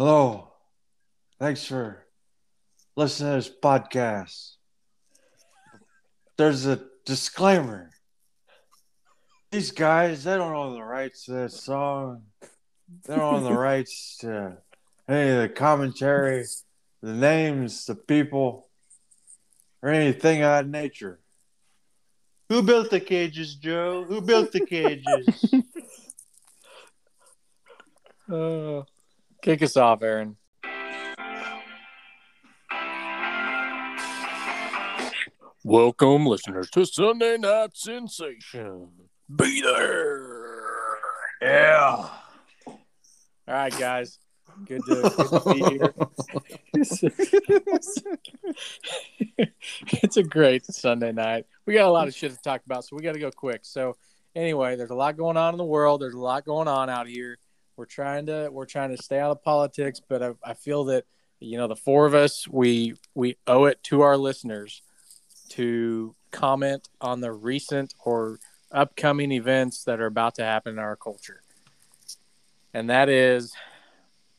Hello. Thanks for listening to this podcast. There's a disclaimer. These guys, they don't own the rights to this song. They don't own the rights to any of the commentary, the names, the people, or anything of that nature. Who built the cages, Joe? Who built the cages? Uh, kick us off, Aaron. Welcome, listeners, to Sunday Night Sensation. Be there. yeah. All right, guys. Good to, good to be here. it's a great Sunday night. We got a lot of shit to talk about, so we got to go quick. So, anyway, there's a lot going on in the world. There's a lot going on out here. We're trying to we're trying to stay out of politics, but I, I feel that you know the four of us we we owe it to our listeners to comment on the recent or upcoming events that are about to happen in our culture. And that is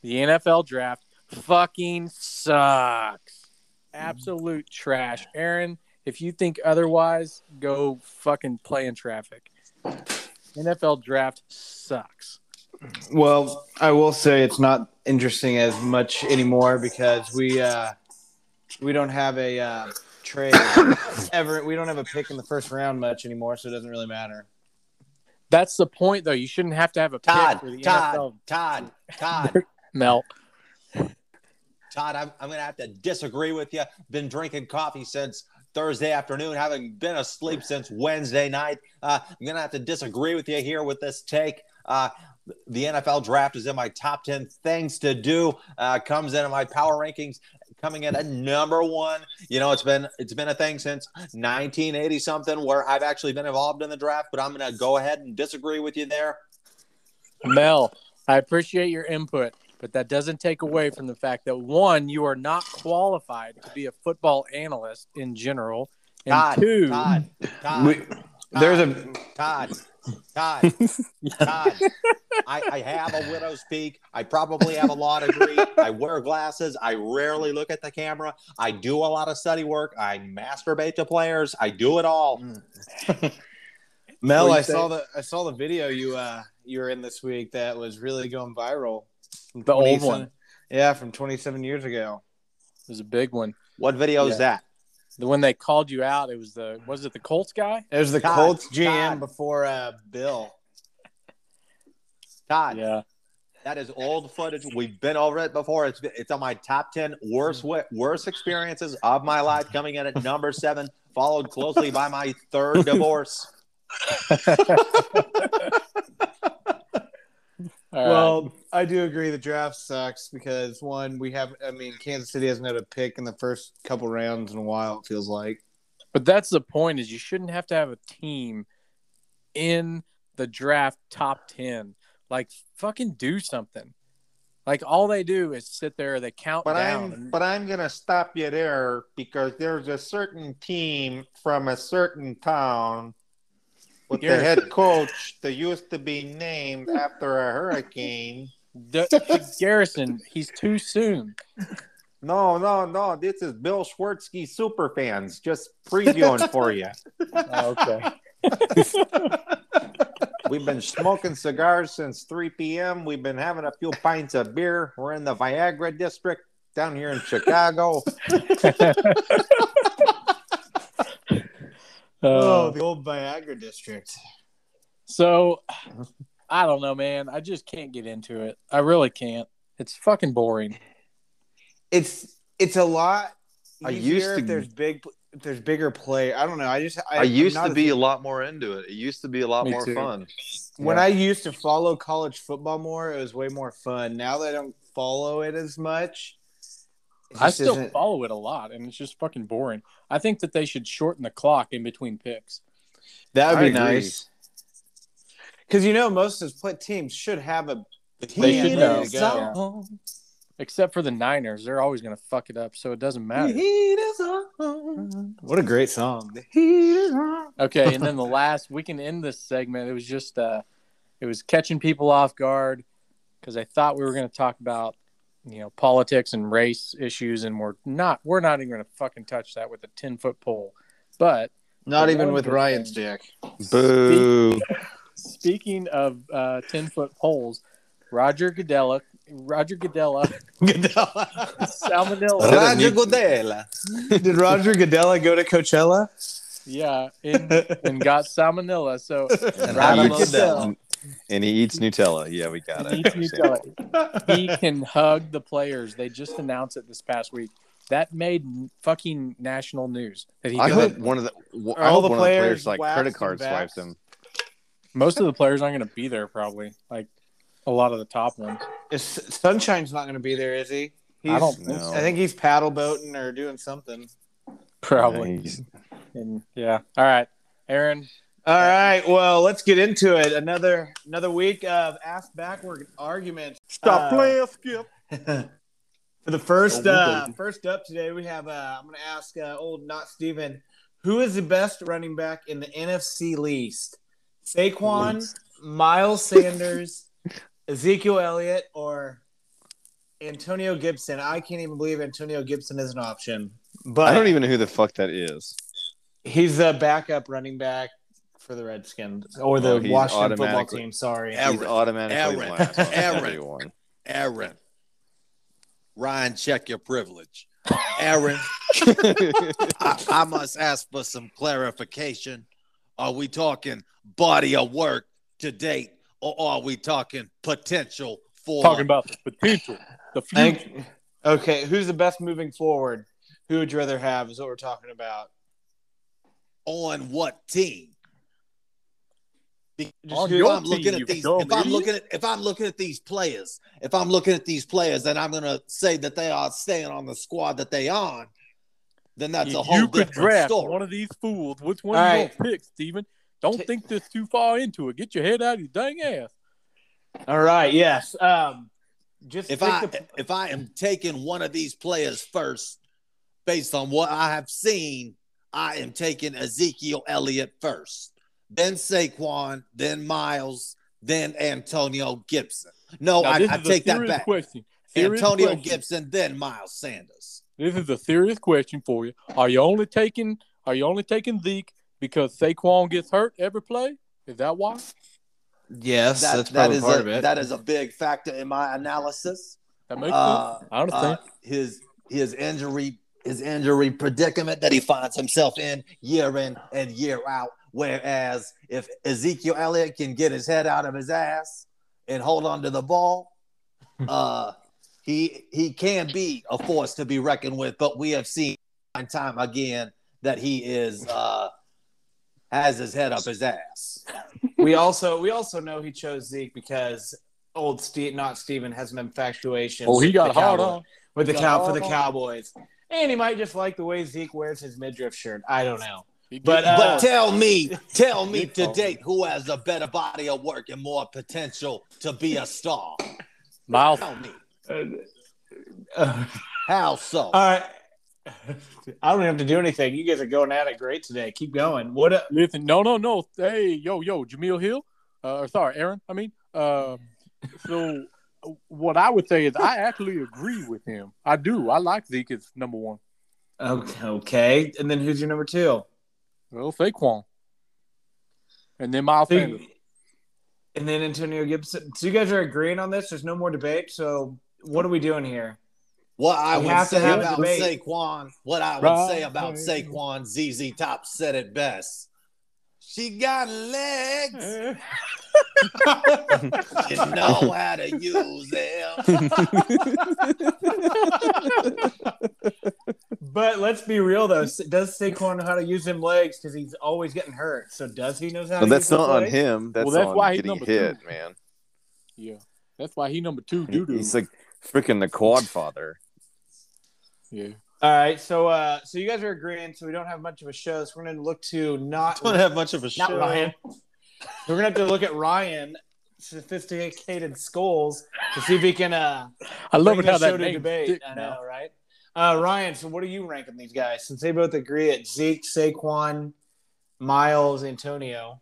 the NFL draft fucking sucks. Absolute trash. Aaron, if you think otherwise, go fucking play in traffic. NFL draft sucks. Well, I will say it's not interesting as much anymore because we uh, we don't have a uh, trade ever. We don't have a pick in the first round much anymore, so it doesn't really matter. That's the point, though. You shouldn't have to have a pick Todd, for the Todd, NFL. Todd, Todd, Mel. Todd, I'm, I'm going to have to disagree with you. Been drinking coffee since Thursday afternoon, having been asleep since Wednesday night. Uh, I'm going to have to disagree with you here with this take. Uh, the NFL draft is in my top 10 things to do, uh, comes in my power rankings coming in at number one. You know, it's been it's been a thing since 1980 something where I've actually been involved in the draft, but I'm going to go ahead and disagree with you there. Mel, I appreciate your input, but that doesn't take away from the fact that one, you are not qualified to be a football analyst in general, and Todd, two, Todd, Todd, We, there's a Todd, Todd, Todd. I, I have a widow's peak. I probably have a law degree. I wear glasses. I rarely look at the camera. I do a lot of study work. I masturbate to players. I do it all. Mel. What do you I saw the I saw the video you uh you were in this week that was really going viral. The old one. yeah, from 27 years ago. It was a big one. What video is that? The when they called you out, it was the was it the Colts guy? It was the Todd, Colts GM Todd. before uh, Bill. Todd, Yeah, that is old footage. We've been over it before. It's it's on my top ten worst worst experiences of my life, coming in at number seven, followed closely by my third divorce. All right. Well, I do agree the draft sucks because one, we have I mean Kansas City hasn't had a pick in the first couple rounds in a while, it feels like. But that's the point is you shouldn't have to have a team in the draft top 10. Like fucking do something. Like all they do is sit there, they count But down. I'm but I'm gonna stop you there because there's a certain team from a certain town with the head coach that used to be named after a hurricane. D- Garrison, he's too soon. No, no, no. This is Bill Swerski super fans just previewing for you. Oh, okay. We've been smoking cigars since 3 p.m. We've been having a few pints of beer. We're in the Viagra district down here in Chicago. Oh, Uh, the old Viagra district. so I don't know, man. I just can't get into it. I really can't. It's fucking boring. It's it's a lot I easier used to- if there's big if there's bigger play. I don't know. I just I, I used to be a- a lot more into it. It used to be a lot Me more too. fun. when Yeah. I used to follow college football more, it was way more fun. Now that I don't follow it as much, it I still isn't- follow it a lot, and it's just fucking boring. I think that they should shorten the clock in between picks. that would be agree. nice. Because you know most of those play- teams should have a They plan should know. to go. Except for the Niners, they're always going to fuck it up, so it doesn't matter. What a great song! Okay, and then the last we can end this segment. It was just uh, it was catching people off guard because I thought we were going to talk about you know politics and race issues, and we're not we're not even going to fucking touch that with a ten foot pole. But Not even with Ryan's thing- dick. Boo. speaking of uh, ten foot poles, Roger Goodella, Roger Goodella, salmonella. Roger Godella. Did Roger Goodella go to Coachella? Yeah, and, and got salmonella. So And Roger he eats- Goodell and he eats Nutella. Yeah, we got it. eats Nutella. he can hug the players. They just announced it this past week. That made fucking national news. That he I could hope one of the w- I All hope the one of the players players like credit and card swipes him. most of the players aren't going to be there. Probably like a lot of the top ones. Is Sunshine's not going to be there, is he? He's, I don't think so. I think he's paddle boating or doing something. Probably. He's- And yeah. All right, Aaron. All right, well, let's get into it. Another another week of ask backward arguments. Stop Uh, playing, Skip. For the first Oh, uh, first up today, we have. Uh, I'm going to ask uh, old not Steven, who is the best running back in the NFC least? Saquon, Miles Sanders, Ezekiel Elliott, or Antonio Gibson? I can't even believe Antonio Gibson is an option, but I don't even know who the fuck that is. he's a backup running back for the Redskins or the Oh, Washington football team. Sorry. He's Aaron. automatically Aaron. last Aaron. everyone. Aaron. Ryan, check your privilege. Aaron, I, I must ask for some clarification. Are we talking body of work to date, or are we talking potential for Talking about the potential, the future. think- okay, who's the best moving forward? Who would you rather have? Is what we're talking about. on what team? Just On who- your if I'm looking team, at these, if I'm looking at if I'm looking at these players, if I'm looking at these players, and I'm gonna say that they are staying on the squad that they on, then that's a whole you could different draft story. one of these fools, which one All you right. gonna pick, Steven? Don't Ta- think this too far into it. Get your head out of your dang ass. All right. Yes. Um. Just if I the- if I am taking one of these players first, based on what I have seen, I am taking Ezekiel Elliott first, then Saquon, then Miles, then Antonio Gibson. No, Now, I, I take that back. question. Serious Antonio question. Gibson, then Miles Sanders. This is a serious question for you. Are you only taking Are you only taking Zeke because Saquon gets hurt every play? Is that why? yes, That, that's that probably is part a, of it. that is a big factor in my analysis. That makes Uh, sense. I understand. uh, his his injury his injury predicament that he finds himself in year in and year out. Whereas if Ezekiel Elliott can get his head out of his ass and hold on to the ball, uh, he he can be a force to be reckoned with. But we have seen time and time again that he is uh, has his head up his ass. we also we also know he chose Zeke because old Steve, not Steven, has an infatuation. oh, he with got the hard on. with the cow for the. Cowboys, and he might just like the way Zeke wears his midriff shirt. I don't know. He But, uh, But tell me, tell me to date who has a better body of work and more potential to be a star. Miles, Tell me. Uh, How so? all right. I don't have to do anything. You guys are going at it great today. Keep going. What? A, listen, no, no, no. Hey, yo, yo, Jemele Hill. Uh, or sorry, Aaron. I mean, uh, so what I would say is I actually agree with him. I do. I like Zeke as number one. okay, okay. And then who's your number two? Well, Saquon, and then Miles So you- Sanders. and then Antonio Gibson. So you guys are agreeing on this. There's no more debate. So what are we doing here? What I We would say have about debate. Saquon, what I would Right. say about Saquon, ZZ Top said it best. She got legs. you know how to use them. but let's be real though. Does Saquon know how to use them legs? Because he's always getting hurt. So does he know how? But to that's use not those on legs? him. That's, Well, that's on why he's getting number hit, two. man. Yeah, that's why he number two. He- Doo doo. he's like freaking the quad father. Yeah. All right. So uh, so you guys are agreeing. So we don't have much of a show. So we're going to look to not Don't have much of a not show. Ryan. We're gonna have to look at Ryan sophisticated skulls to see if he can uh I love bring it how the show that to name debate. stick I now. know, right? Uh, Ryan, so what are you ranking these guys? Since they both agree at Zeke, Saquon, Miles, Antonio.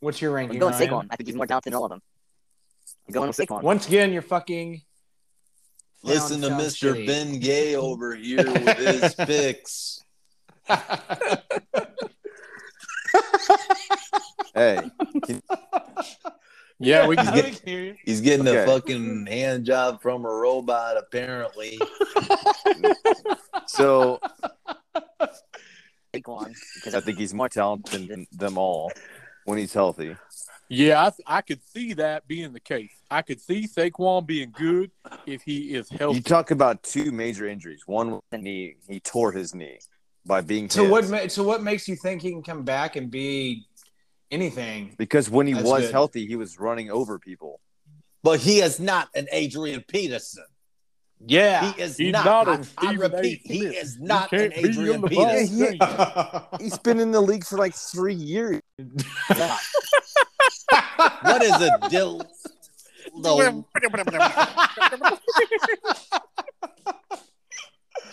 What's your I'm ranking? going Ryan? Saquon. I think he's more talented than all of them. I'm going with Saquon. Once again, you're fucking. Listen to sounds Mr. shitty. Ben Gay over here with his picks. Hey, Yeah, we He's can getting, hear you. he's getting a fucking hand job from a robot, apparently. so Saquon because I think he's more talented than them all when he's healthy. Yeah, I, I could see that being the case. I could see Saquon being good if he is healthy. You talk about two major injuries. One the knee. He tore his knee by being So hit. what? Ma- so what makes you think he can come back and be anything? Because when he was good. healthy, he was running over people. But he is not an Adrian Peterson. Yeah. He is He's not. not a I, I Stephen A. repeat, he is not an Adrian Peterson. box. He's been in the league for like three years. What is a dill? No,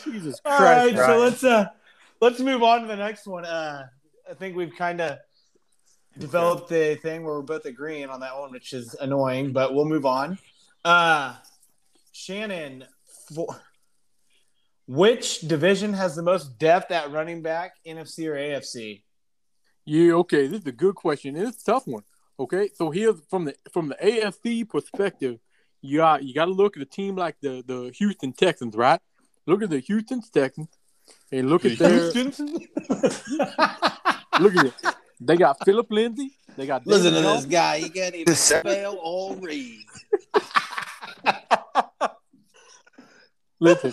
Jesus All Christ. right, so let's uh let's move on to the next one. Uh I think we've kind of developed the thing where we're both agreeing on that one, which is annoying, but we'll move on. Uh Shannon, for, which division has the most depth at running back, NFC or AFC? Yeah, okay. This is a good question. It's a tough one. Okay, so here's from the from the AFC perspective, you got you got to look at a team like the the Houston Texans, right? Look at the Houston Texans, and look at their look at it. They got Philip Lindsay. They got listen David to this guy. He can't even spell or read. Listen,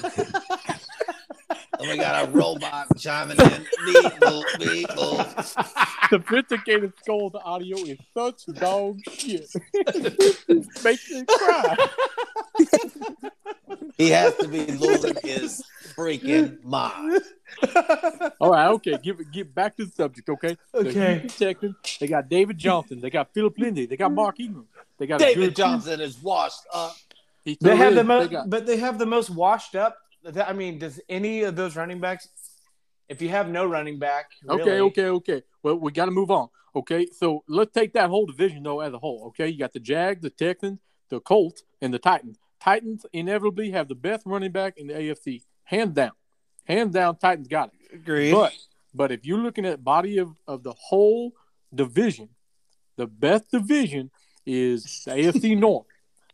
And we got a robot chiming in. Beep, boop, beep, boop. sophisticated skulls audio is such dog shit. Makes me cry. He has to be losing his freaking mind. All right, okay. Give get back to the subject, okay? Okay. Houston Texans, they got David Johnson, they got Philip Lindsay, they got Mark Ingram, they got a David good Johnson is washed up. They have is. the most, They got- but they have the most washed up. I mean, does any of those running backs? If you have no running back, Okay, okay, okay. Well, we got to move on. Okay, so let's take that whole division though as a whole. Okay, you got the Jags, the Texans, the Colts, and the Titans. Titans inevitably have the best running back in the AFC, hands down. Hands down, Titans got it. agreed. But but if you're looking at body of, of the whole division, the best division is the AFC North.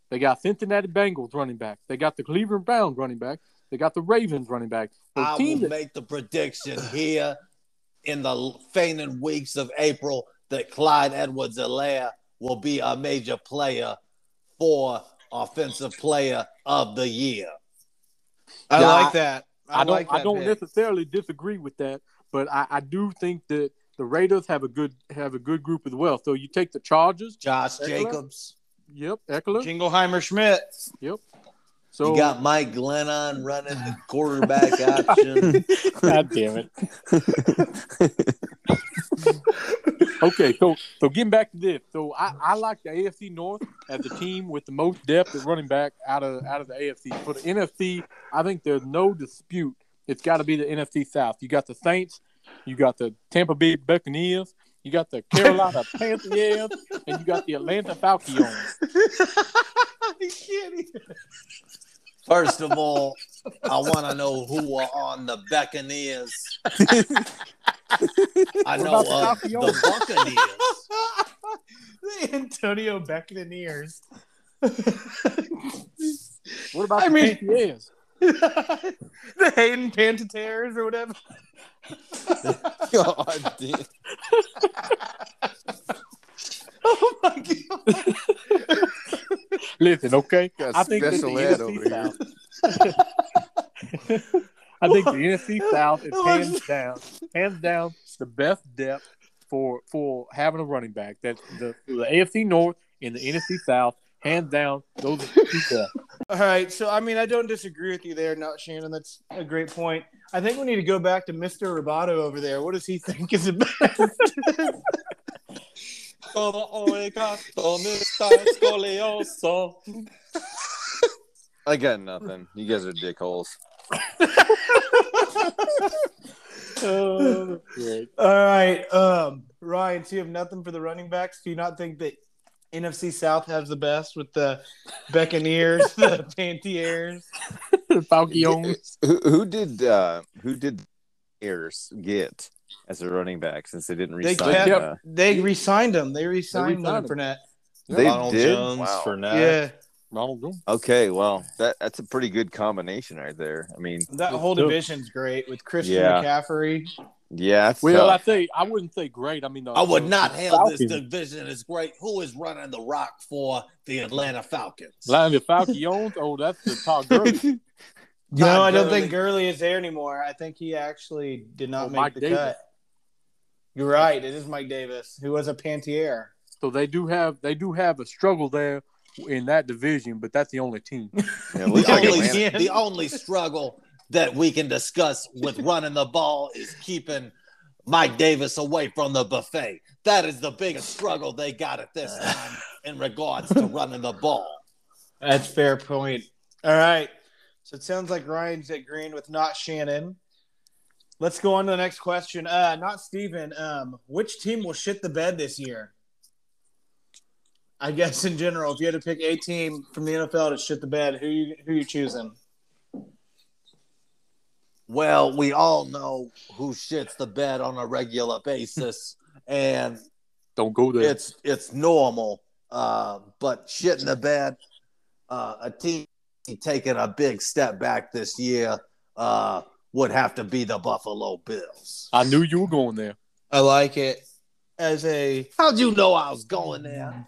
They got Cincinnati Bengals running back. They got the Cleveland Browns running back. They got the Ravens running back. The I will that- make the prediction here in the fainting weeks of April that Clyde Edwards-Helaire will be a major player for offensive player of the year. I Yeah, like that. I, I don't like I don't pick. necessarily disagree with that, but I, I do think that the Raiders have a good have a good group as well. So you take the Chargers. Josh Ekeler? Jacobs. Yep, Ekeler. Jingleheimer Schmidt. So you got Mike Glennon running the quarterback option. God damn it. okay, so so getting back to this, so I, I like the AFC North as the team with the most depth at running back out of out of the AFC. For the NFC, I think there's no dispute. It's got to be the NFC South. You got the Saints, you got the Tampa Bay Buccaneers, you got the Carolina Panthers, and you got the Atlanta Falcons. First of all, I want to know who are on the Buccaneers. I know about the of Falcons? the Buccaneers. the Antonio Buccaneers. What about I the mean- Panthers? the Hayden Pantateers or whatever. God damn. Oh my god. Listen, okay. Got I think the special ed NFC over here. South. I think the NFC South is hands down, hands down the best depth for for having a running back. That's the the AFC North and the NFC South, hands down. Those are the two best. All right, so I mean, I don't disagree with you there, not Shannon. That's a great point. I think we need to go back to Mr. Roboto over there. What does he think is the best? I got nothing. You guys are dickholes. Great. All right, um, Ryan. So you have nothing for the running backs. Do you not think that NFC South has the best with the Buccaneers, the Panthers. The Falcons. Who, who did uh, who did Ayers get as a running back since they didn't They resign? kept, uh, they re-signed him. They re-signed re-signed him. Fournette. They Ronald did? Jones, Wow. Fournette. Yeah, Ronald Jones. okay, well that that's a pretty good combination right there. I mean, that whole division's great with Christian Yeah. McCaffrey. Yeah, it's Well, I think I wouldn't say great. I mean, the, I would the- not the hail this division as great. Who is running the rock for the Atlanta Falcons? Line the Falcons. Oh, that's the Todd Gurley. No, Todd I don't Gurley. think Gurley is there anymore. I think he actually did not Oh, make Mike the Davis. cut. You're right. It is Mike Davis, who was a Pantier. so they do have they do have a struggle there in that division, but that's the only team. Yeah, The like only, the only struggle that we can discuss with running the ball is keeping Mike Davis away from the buffet. That is the biggest struggle they got at this time in regards to running the ball. That's fair point. All right. So it sounds like Ryan's agreeing with not Shannon. Let's go on to the next question. Uh, not Steven. Um, which team will shit the bed this year? I guess in general, if you had to pick a team from the NFL to shit the bed, who you who you choosing? Well, we all know who shits the bed on a regular basis, and Don't go there. it's it's normal. Uh, but shitting the bed, uh, a team taking a big step back this year uh, would have to be the Buffalo Bills. I knew you were going there. I like it. As a How'd you know I was going there?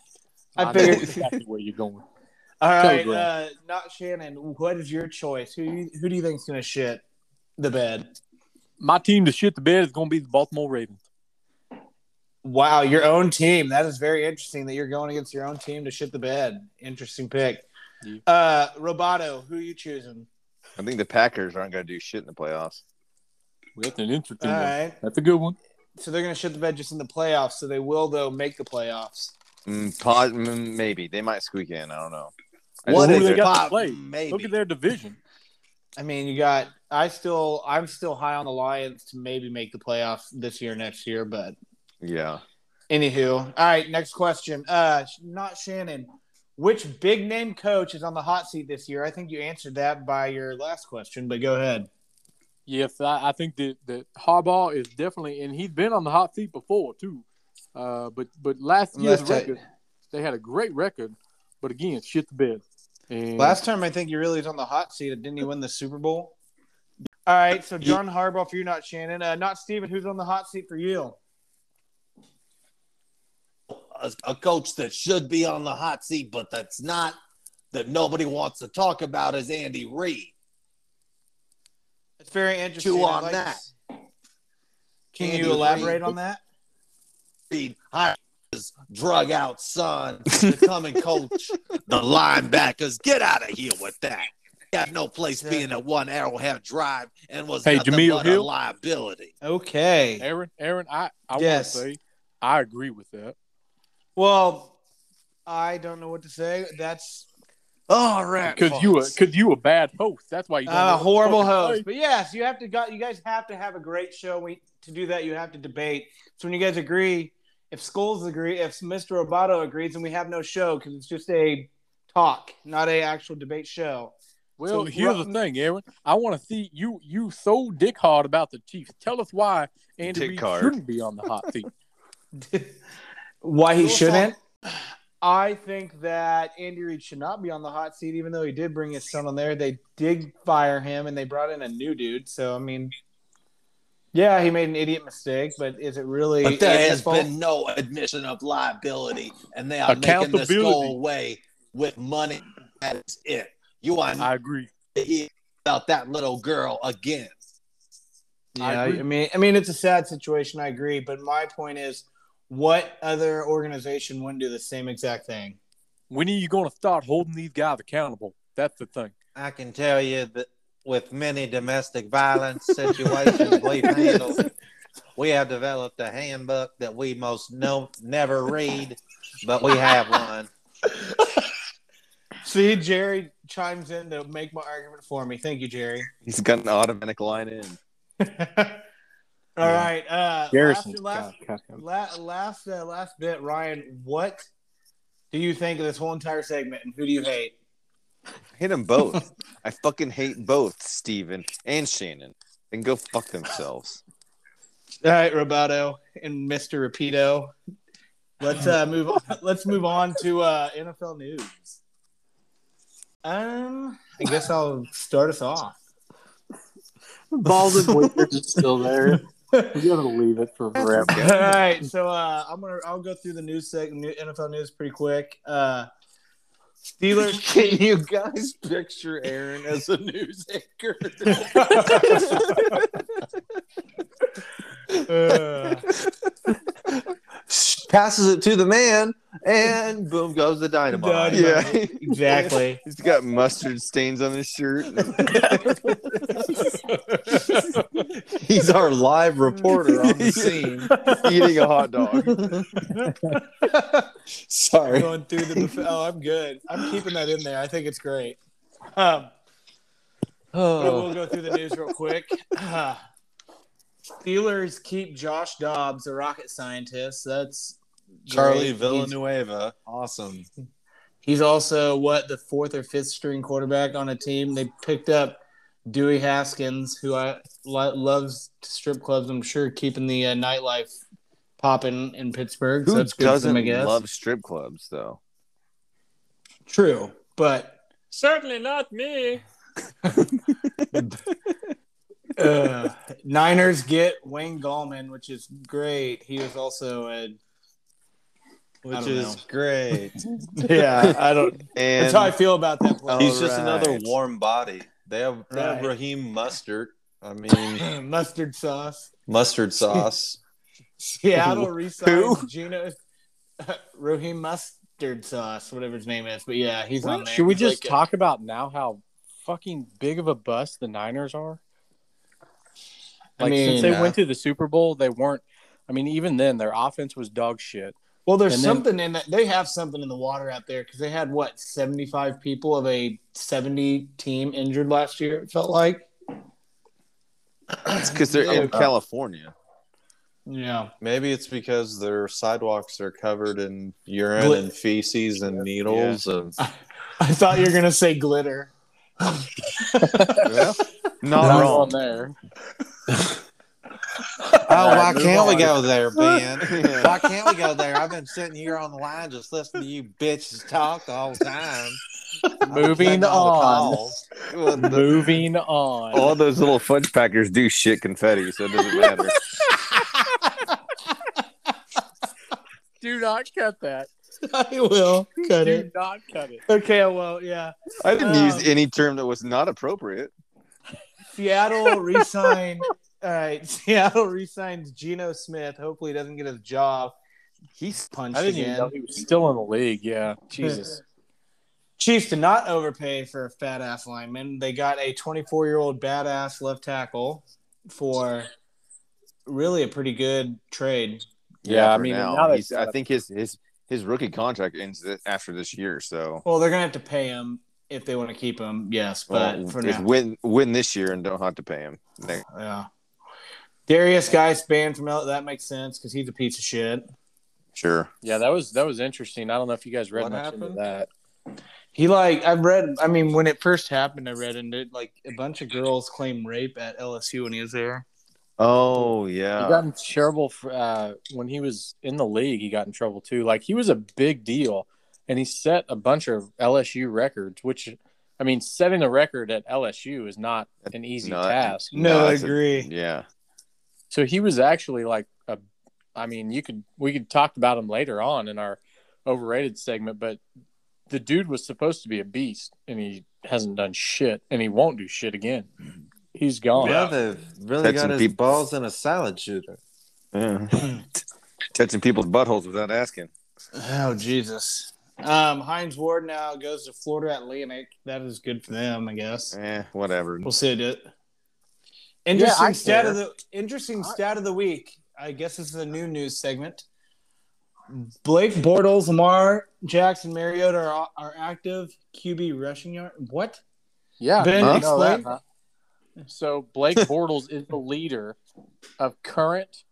I know figured- exactly where you're going. all right, uh, not Shannon. What is your choice? Who who do you think's gonna shit the bed? My team to shit the bed is going to be the Baltimore Ravens. Wow, your own team. That is very interesting that you're going against your own team to shit the bed. Interesting pick. Yeah. Uh Roboto, who you choosing? I think the Packers aren't going to do shit in the playoffs. That's an interesting All one. right. That's a good one. So they're gonna shit the bed just in the playoffs. So they will though make the playoffs. Mm, pod, mm, maybe they might squeak in. I don't know. I What just they they're- got to play? maybe. Look at their division. I mean, you got I still I'm still high on the Lions to maybe make the playoffs this year, next year, but yeah. anywho. All right, next question. Uh not Shannon. Which big name coach is on the hot seat this year? I think you answered that by your last question, but go ahead. Yes, I, I think that, that Harbaugh is definitely, and he's been on the hot seat before too. Uh, but but last year's Last ti- record, they had a great record, but again, shit the bed. And Last time I think he really was on the hot seat. Didn't he win the Super Bowl? All right, so John Harbaugh for you, not Shannon. Uh, not Steven. Who's on the hot seat for you? a, a coach that should be on the hot seat, but that's not, that nobody wants to talk about is Andy Reid. It's very interesting. Chew on like that. to- Can Andy you elaborate Reid. on that? Reid hired his drug out son to come and coach the linebackers. Get out of here with that. He had no place being a one Arrowhead Drive and was Hey, nothing Jameel a Hill? liability. Okay. Aaron, Aaron, I I Yes. want to say I agree with that. Well, I don't know what to say. That's All right, Because you a because you a bad host. That's why you don't know a horrible host. say. But yes, you have to go. You guys have to have a great show. We, to do that, you have to debate. So when you guys agree, if schools agree, if Mr. Roboto agrees, then we have no show because it's just a talk, not a actual debate show. Well, So, here's Ru- the thing, Aaron. I want to see you you so dick hard about the Chiefs. Tell us why Andy Dick Reid hard. shouldn't be on the hot seat. Why he Your shouldn't? I think that Andy Reid should not be on the hot seat, even though he did bring his son on there. They did fire him, and they brought in a new dude. So I mean, yeah, he made an idiot mistake, but is it really? But there has fault? been no admission of liability, and they are making this go away with money. That's it. You are I not agree. hear about that little girl again. Yeah, I I, mean, I mean, it's a sad situation. I agree, but my point is, what other organization wouldn't do the same exact thing? When are you going to start holding these guys accountable? That's the thing. I can tell you that with many domestic violence situations we've handled, we have developed a handbook that we most no never read, but we have one. See, Jerry chimes in to make my argument for me. Thank you, Jerry. He's got an automatic line in. All right, uh, Garrison. last, last, la- last, uh, last bit, Ryan. What do you think of this whole entire segment, and who do you hate? I hate them both. I fucking hate both Steven and Shannon. And go fuck themselves. All right, Roboto and Mister Rapido. Let's uh, move. On. Let's move on to uh, NFL news. Um, I guess I'll start us off. Baldwin Winters is still there. We're gonna leave it for forever. All right, so uh, I'm gonna I'll go through the news segment, NFL news pretty quick. Uh, Steelers. Can you guys picture Aaron as a news anchor? Uh, Passes it to the man, and boom goes the dynamite. Dynamite. yeah. exactly. He's got mustard stains on his shirt. He's our live reporter on the scene. eating a hot dog. Sorry. Going through the buffet. Oh, I'm good. I'm keeping that in there. I think it's great. Um, but we'll go through the news real quick. Uh, Steelers keep Josh Dobbs, a rocket scientist. That's Charlie great. Villanueva. Awesome. He's, he's also what the fourth or fifth string quarterback on a team. They picked up Dewey Haskins, who I lo- loves strip clubs. I'm sure keeping the uh, nightlife popping in Pittsburgh. so Who that's good doesn't them, I guess. love strip clubs though? True, but Certainly not me. uh, Niners get Wayne Gallman, which is great. He was also a Which is know. great. yeah. I don't. And That's how I feel about that player. He's just All another warm body. They have, they have Raheem Mustard. I mean, Mustard sauce. mustard sauce. Seattle Who? resigns Geno Raheem Mustard sauce, whatever his name is. But yeah, he's on there. Should we He's just like a- talk about now how fucking big of a bust the Niners are? I Like mean, since they uh, went to the Super Bowl, they weren't. I mean, even then, their offense was dog shit. Well, there's And then- something in that. They have something in the water out there because they had what 75 people of a 70 team injured last year. It felt like. it's because they're in Yeah. California. Yeah. Maybe it's because their sidewalks are covered in urine Glit- and feces and needles. And I thought you were gonna say glitter. Well, not Not wrong. on there. Oh, why can't we go there, Ben? Why can't we go there? I've been sitting here on the line just listening to you bitches talk the whole time. Moving Taking all the on. the- Moving on. all those little fudge packers do shit confetti, so it doesn't matter. Do not cut that. I will cut Do it. Do not cut it. Okay. Well, yeah. I didn't Um, use any term that was not appropriate. Seattle re-signed. all right, Seattle re-signs Geno Smith. Hopefully, he doesn't get his job. He's punched I didn't again. even know he was still in the league. Yeah, Jesus. Chiefs did not overpay for a fat ass lineman. They got a 24 year old badass left tackle for really a pretty good trade. Yeah, I mean, now, now he's, uh, I think his his his rookie contract ends after this year. So Well, they're gonna have to pay him if they want to keep him. Yes, but well, for just now, win win this year and don't have to pay him. Next- yeah. Derrius Guice banned from L- that makes sense because he's a piece of shit. Sure. Yeah, that was that was interesting. I don't know if you guys read What much into that. He like I've read. I mean, when it first happened, I read and it like a bunch of girls claim rape at LSU when he was there. Oh yeah, He got in trouble for, uh, when he was in the league. He got in trouble too. Like he was a big deal, and he set a bunch of LSU records. Which, I mean, setting a record at LSU is not an easy Not- task. No, I it's a- agree. yeah. So he was actually like a. I mean, you could we could talk about him later on in our overrated segment, but the dude was supposed to be a beast, and he hasn't done shit, and he won't do shit again. He's gone. Yeah, they've really Had got some his peop- balls in a salad shooter. yeah. Touching people's buttholes without asking. Oh Jesus. Um, Hines Ward now goes to Florida Atlantic. That is good for them, I guess. Eh, whatever. We'll see it. Interesting I stat care. of the interesting stat of the week. I guess this is a new news segment. Blake Bortles, Lamar Jackson, Mariota are, are active QB rushing yard. What? Yeah, Ben, I know explain. that, huh? So Blake Bortles is the leader of current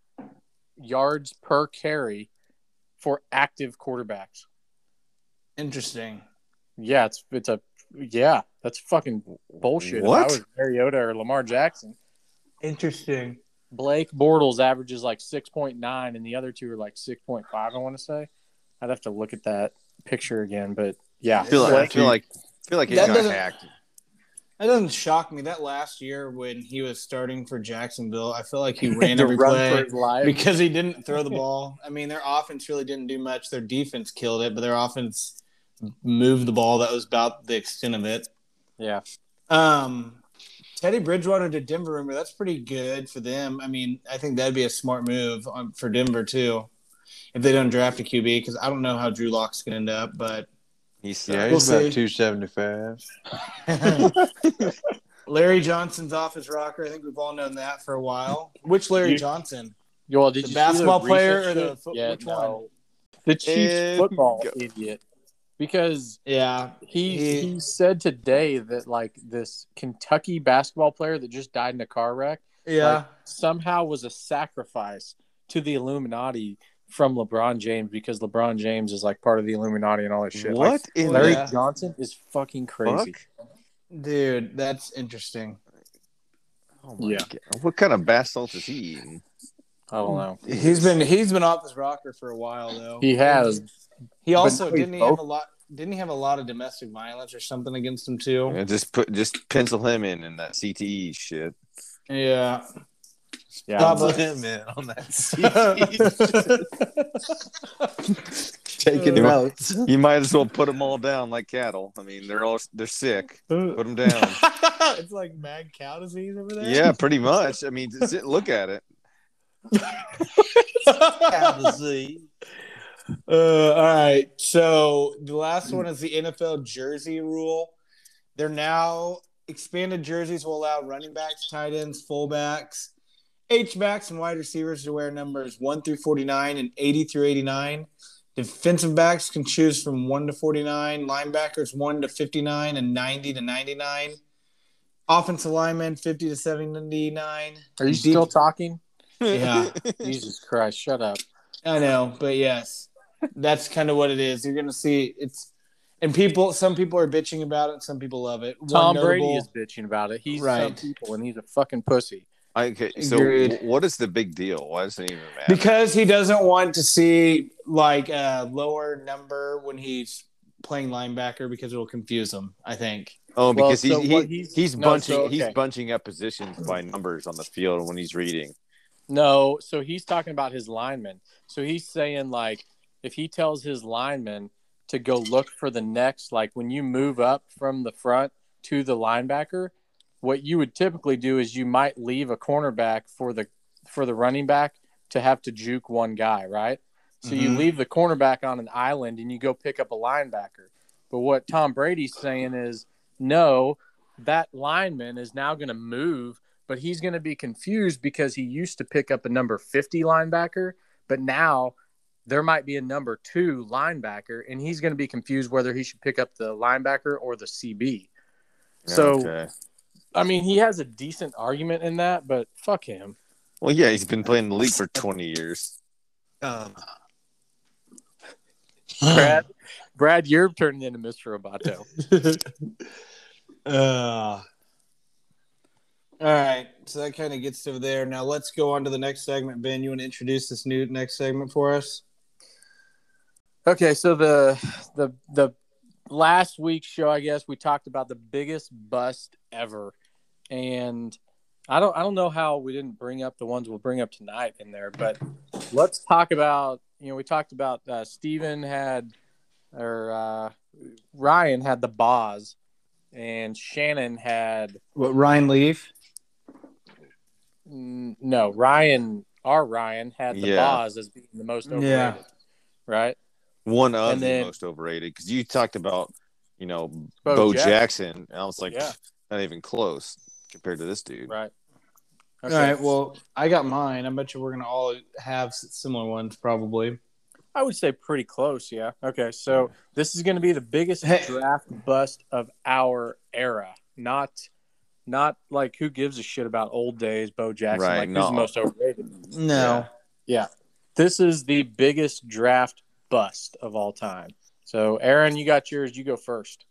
yards per carry for active quarterbacks. Interesting. Yeah, it's it's a yeah, that's fucking bullshit. If I What? was Mariota or Lamar Jackson. Interesting. Blake Bortles averages like six point nine, and the other two are like six point five. I want to say. I'd have to look at that picture again, but yeah, I feel like I feel like I feel like it That got doesn't- hacked. That doesn't shock me. That last year when he was starting for Jacksonville, I feel like he ran every play. life. because he didn't throw the ball. I mean, their offense really didn't do much. Their defense killed it, but their offense moved the ball. That was about the extent of it. yeah, Um, Teddy Bridgewater to Denver, remember that's pretty good for them. I mean, I think that'd be a smart move on, for Denver too, if they don't draft a QB. Because I don't know how Drew Lock's gonna end up, but He's Yeah, We'll he's about 275. Larry Johnson's off his rocker. I think we've all known that for a while. Which Larry You- Johnson? Well, did The you basketball player or the shit? fo- yeah, which no. one? The Chiefs And football go. idiot, because Yeah, he, He- he said today that like this Kentucky basketball player that just died in a car wreck yeah. like, somehow was a sacrifice to the Illuminati from LeBron James because LeBron James is like part of the Illuminati and all that shit. Like, What in Larry Yeah. Johnson is fucking crazy. fuck? Dude, that's interesting. Oh my Yeah. God. What kind of bath salts is he eating? I don't know. He's been he's been off his rocker for a while though. He has. He also But- didn't he have a lot didn't he have a lot of domestic violence or something against him too? Yeah, just put just pencil him in in that CTE shit. Yeah. Yeah, Stop I'm- it. him in on that Taking You- notes. You might as well put them all down like cattle. I mean, they're all they're sick. Put them down. it's like mad cow disease over there. yeah, pretty much. I mean, sit, look at it. Uh, all right. So the last one is the NFL jersey rule. They're now expanded jerseys will allow running backs, tight ends, fullbacks, H backs, and wide receivers to wear numbers 1 through 49 and 80 through 89. Defensive backs can choose from 1 to 49, linebackers 1 to 59 and 90 to 99. Offensive linemen 50 to 79. Are you Deep- still talking? Yeah. Jesus Christ, shut up. I know, but yes, that's kind of what it is. You're gonna see it's, and people. Some people are bitching about it. Some people love it. One Tom Brady is bitching about it. He's right. some Right. people, and he's a fucking pussy. I, okay, so Agreed. what is the big deal? Why does it even matter? because he doesn't want to see like a lower number when he's playing linebacker because it will confuse him. I think. oh, Well, because so he's, what he, he's- he's no, bunching so, he's bunching up positions by numbers on the field when he's reading. No, so he's talking about his linemen. So he's saying like if he tells his lineman to go look for the next like when you move up from the front to the linebacker, what you would typically do is you might leave a cornerback for the for the running back to have to juke one guy, right? So you Mhm. leave the cornerback on an island and you go pick up a linebacker. But what Tom Brady's saying is no, that lineman is now going to move, but he's going to be confused because he used to pick up a number 50 linebacker, but now there might be a number two linebacker, and he's going to be confused whether he should pick up the linebacker or the CB. So, okay. I mean, he has a decent argument in that, but fuck him. well, yeah, he's been playing the league for twenty years. Um, Brad, Brad, you're turning into Mr. Roboto. Uh, all right, so that kind of gets to there. Now let's go on to the next segment. Ben, you want to introduce this new next segment for us? Okay, so the the the last week's show, I guess we talked about the biggest bust ever, and I don't I don't know how we didn't bring up the ones we'll bring up tonight in there, but let's talk about you know we talked about uh, Steven had or uh, Ryan had the Boz, and Shannon had What Ryan Leaf? mm, no Ryan our Ryan had the Yeah. Boz as being the most overrated, Yeah. right? One of And the most overrated because you talked about you know Bo Bo, Jackson. Jackson. and I was like, Yeah. not even close compared to this dude. Right. All right. Well, I got mine. I bet you we're gonna all have similar ones, probably. I would say pretty close, yeah. Okay, so this is going to be the biggest Hey. draft bust of our era. Not, not like who gives a shit about old days, Bo Jackson. Right, like who's no. the most overrated? No. Yeah. This is the biggest draft bust of all time. So, Aaron, you got yours. You go first.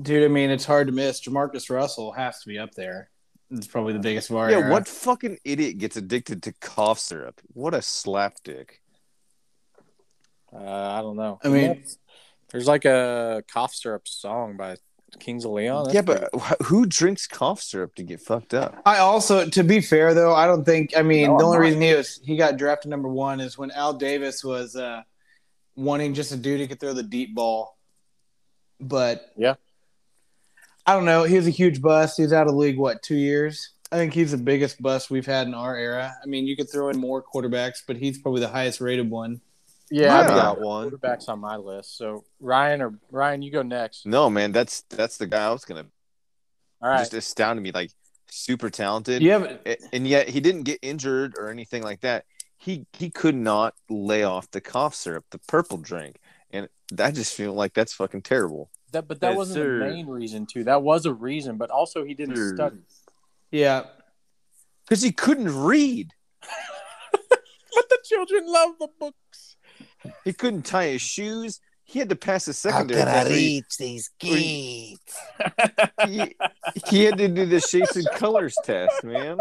Dude, I mean, it's hard to miss. JaMarcus Russell has to be up there. It's probably the biggest of our Yeah, era. what fucking idiot gets addicted to cough syrup? What a slapdick. Uh, I don't know. I mean- there's like a cough syrup song by Kings of Leon. That's yeah, but wh- who drinks cough syrup to get fucked up? I also, to be fair though, I don't think. I mean, No, the I'm only not. reason he was he got drafted number one is when Al Davis was uh, wanting just a dude who could throw the deep ball. But Yeah. I don't know. He was a huge bust. He was out of the league what two years? I think he's the biggest bust we've had in our era. I mean, you could throw in more quarterbacks, but he's probably the highest rated one. yeah, I've I've got got one. quarterbacks on my list. So Ryan or Ryan, you go next. No, man, that's that's the guy I was gonna. All right. Just astounded me, like super talented. Yeah, have and yet he didn't get injured or anything like that. He he could not lay off the cough syrup, the purple drink, and I just feel like that's fucking terrible. That, but that Yes, wasn't sir. the main reason too. That was a reason, but also he didn't Sir. study. yeah. Because he couldn't read. But the children love the books. He couldn't tie his shoes. He had to pass the secondary. test where he- these kids? He, he had to do the shapes and colors test, man.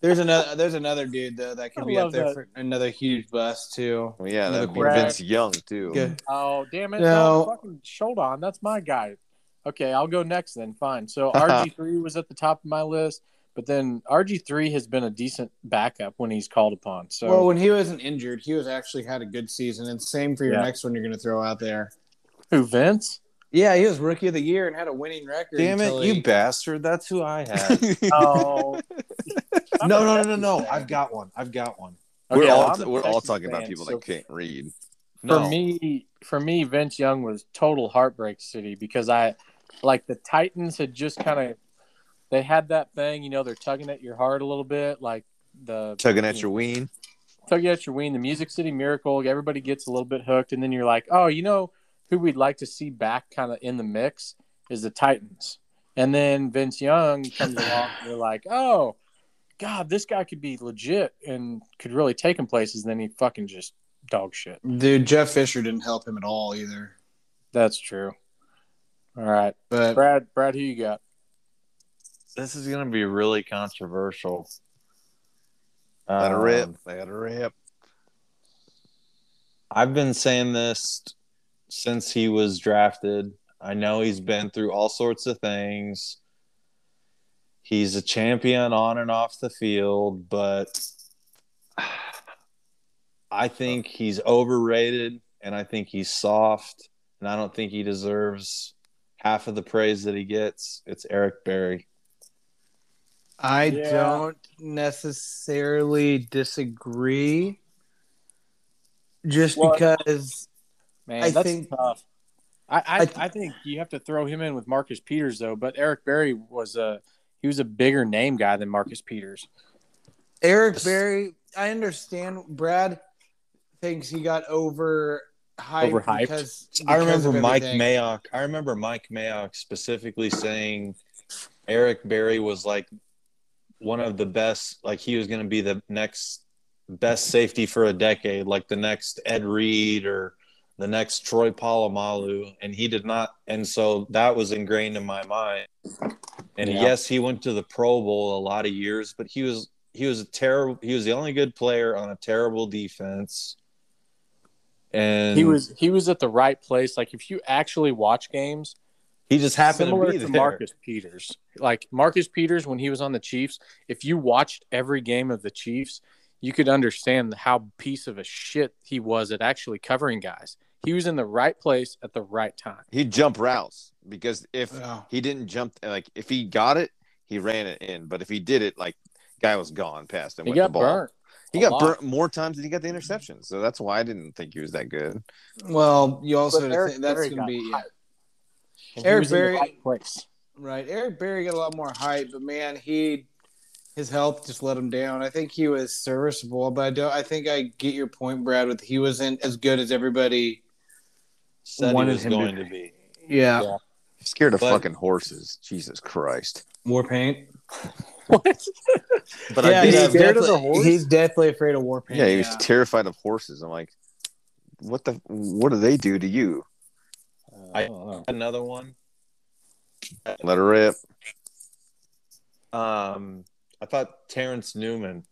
There's another. There's another dude though that could I be up there that. for another huge bust too. Well, yeah, Another that'd be. Vince Young too. Good. Oh damn it! No. No, fucking hold on. That's my guy. Okay, I'll go next then. Fine. So RG three was at the top of my list, but then RG three has been a decent backup when he's called upon. So Well, when he wasn't injured, he was actually had a good season. And same for your Yeah. next one you're going to throw out there. who Vince? Yeah, he was rookie of the year and had a winning record. Damn it, he- you bastard! That's who I had. Oh no, no, no, no, no. I've got one. I've got one. we're all well, we're all Texas talking about people so that can't read. No. For me, for me, Vince Young was total heartbreak city because I like the Titans had just kind of they had that thing, you know, they're tugging at your heart a little bit, like the Tugging at your ween. tugging at your wing, the Music City Miracle. Everybody gets a little bit hooked, and then you're like, oh, you know, who we'd like to see back, kind of in the mix, is the Titans. And then Vince Young comes along, and you're like, oh, God, this guy could be legit and could really take him places. And then he fucking just dog shit. Dude, Jeff Fisher didn't help him at all either. That's true. All right, But Brad. Brad, who you got? This is going to be really controversial. Let it Um, rip. Let it rip. I've been saying this since he was drafted. I know he's been through all sorts of things. He's a champion on and off the field, but I think he's overrated and I think he's soft and I don't think he deserves half of the praise that he gets. It's Eric Berry. I Yeah. don't necessarily disagree. Just Well, because Man, I that's think- tough. I I, I I, think you have to throw him in with Marcus Peters though. But Eric Berry was a he was a bigger name guy than Marcus Peters. Eric Berry, I understand Brad thinks he got over hyped Overhyped. because, I remember of Mike. Mayock. I remember Mike Mayock specifically saying Eric Berry was like one of the best. Like he was going to be the next best safety for a decade, like the next Ed Reed or the next Troy Polamalu, and he did not. And so that was ingrained in my mind. And Yeah. yes, he went to the Pro Bowl a lot of years, but he was he was a terrible. He was the only good player on a terrible defense. And He was he was at the right place. Like if you actually watch games, he just happened similar to to, be there. Marcus Peters. Like Marcus Peters when he was on the Chiefs, if you watched every game of the Chiefs, you could understand how piece of a shit he was at actually covering guys. He was in the right place at the right time. He jumped jump routes because if Yeah. he didn't jump, like if he got it, he ran it in. But if he did it, like guy was gone past him He with got the ball. burnt. He got lot. burnt more times than he got the interceptions. So that's why I didn't think he was that good. Well, you also But to think that's going to be hype. And he Eric was in the Berry- right place. right. Eric Berry got a lot more hype, but man, he his health just let him down. I think he was serviceable, but I don't. I think I get your point, Brad. With he wasn't as good as everybody. Said he was him to going be. to be. Yeah, Yeah. Scared of But- fucking horses. Jesus Christ. war paint. What? But yeah, I he's have, scared of the definitely, horse? he's definitely afraid of war paint. Yeah, he was terrified of horses. I'm like, what the what do they do to you? I- don't know. Another one. Let her rip. Um, I thought Terrence Newman.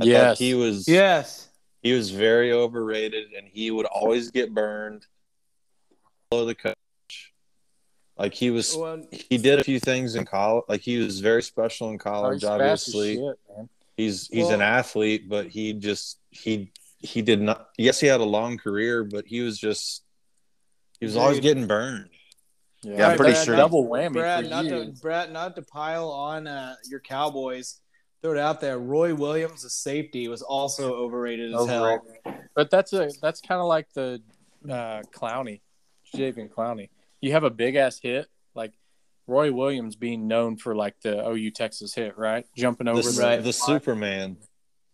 I Yes. thought he was Yes. he was very overrated, and he would always get burned. Below the coach, like he was, Well, he did a few things in college. Like he was very special in Oh, college. he's obviously, shit, man. he's he's an athlete, but he just he he did not. Yes, he had a long career, but he was just he was always getting burned. Yeah, I'm pretty Brad, sure- double whammy Brad, for not to. Brad, not to pile on uh, your Cowboys. Throw it out there. Roy Williams, the safety, was also overrated as hell. But that's a that's kind of like the uh, Clowney, Jadeveon Clowney. You have a big ass hit like Roy Williams being known for like the OU Texas hit, right? Jumping over The, the Right. the Superman.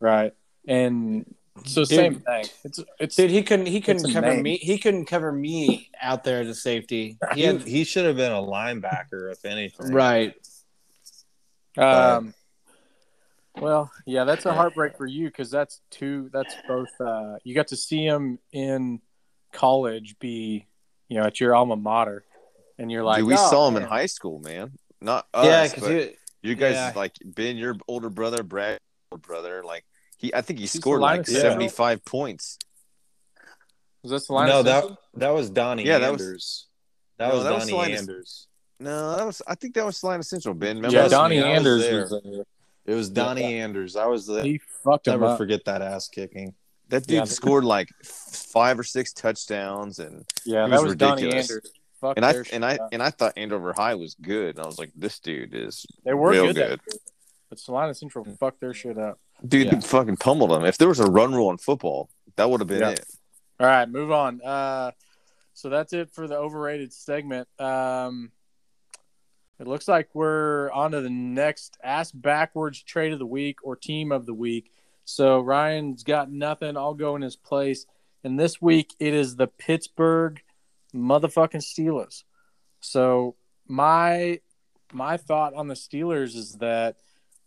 right, and so Dude. same thing. It's it's Dude, he couldn't. He couldn't cover name. me. He couldn't cover me out there as a safety. He He, had, he should have been a linebacker, if anything. right. Um, well, yeah, that's a heartbreak for you because that's two. That's both. Uh, you got to see him in college be, you know, at your alma mater, and you're like, Dude, we "Oh, saw him in high school, man. Not us, yeah, because you guys yeah. like Ben, your older brother, Brad, older brother. Like he, I think he He's scored like seventy five points. Was this the line? No, that that was Donnie Yeah, that was- that No, was that Donnie Linus- Anders. No, that was. I think that was Salina Central. Ben, remember? yeah, Donnie me, I was Anders there. was there. It was Donnie Anders. I was the He fucked him never up. forget that ass kicking. That dude Yeah. scored like five or six touchdowns, and Yeah, that was was Donnie ridiculous. And I and I and I thought Andover High was good. And I was like, this dude is they were real good, good. but Salina Central fucked their shit up. dude. Yeah. Fucking pummeled them. If there was a run rule in football, that would have been Yeah. it. All right, move on. Uh, so that's it for the overrated segment. Um, it looks like we're on to the next ass backwards trade of the week or team of the week. So Ryan's got nothing. I'll go in his place. And this week it is the Pittsburgh motherfucking Steelers. So my my thought on the Steelers is that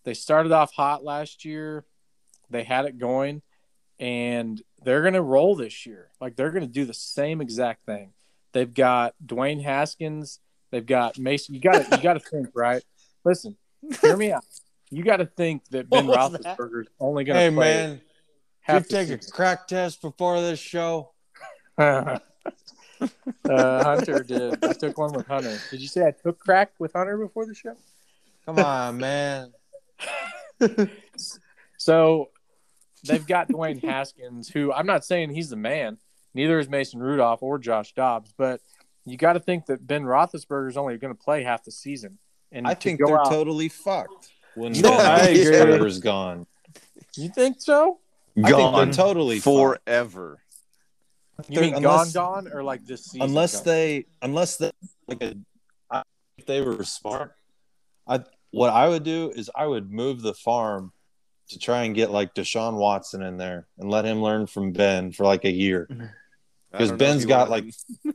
they started off hot last year. They had it going and they're going to roll this year. Like they're going to do the same exact thing. They've got Dwayne Haskins. They've got Mason. You got to you got to think right. Listen, hear me out. You got to think that Ben What was that? Roethlisberger's only going to Hey play man, did you half the take a crack test before this show? uh, Hunter did. I took one with Hunter. Did you say I took crack with Hunter before the show? Come on, man. So they've got Dwayne Haskins, who I'm not saying he's the man. Neither is Mason Rudolph or Josh Dobbs, but you got to think that Ben Roethlisberger is only going to play half the season. And I think they're out- totally fucked when No, Ben I agree. Roethlisberger's gone. You think so? I think they're Gone totally fucked. forever. You mean Unless- gone, gone, or like this season? unless gone? they unless they like a, I, if they were smart i what i would do is i would move the farm to try and get like deshaun watson in there and let him learn from ben for like a year because don't know if ben's you got like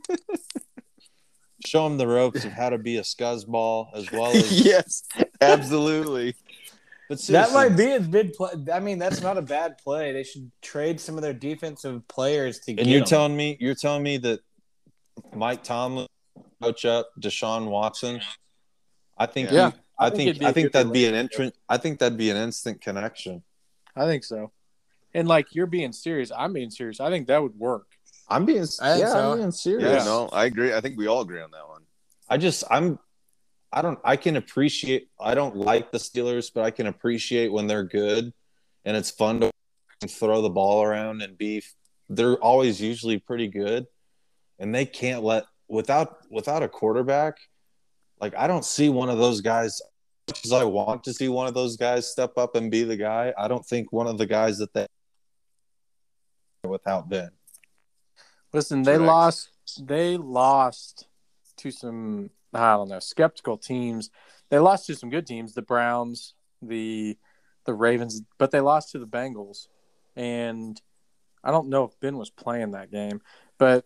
show him the ropes of how to be a scuzzball as well as yes, absolutely. but That might be a big play. I mean, that's not a bad play. They should trade some of their defensive players to get and you're him. telling me you're telling me that mike tomlin coach up deshaun watson i think Yeah, he- I, I think think, it'd be I a think that'd be an relationship. entrant. I think that'd be an instant connection. I think so. And like you're being serious, I'm being serious. I think that would work. I'm being, I yeah, so. I'm being serious. Yeah, Yeah. no, I agree. I think we all agree on that one. I just, I'm, I don't, I can appreciate. I don't like the Steelers, but I can appreciate when they're good, and it's fun to throw the ball around and be. They're always usually pretty good, and they can't let without without a quarterback. Like I don't see one of those guys. Because I want to see one of those guys step up and be the guy. I don't think one of the guys that they without Ben. Listen, they Correct. lost. They lost to some I don't know skeptical teams. They lost to some good teams, the Browns, the the Ravens, but they lost to the Bengals. And I don't know if Ben was playing that game, but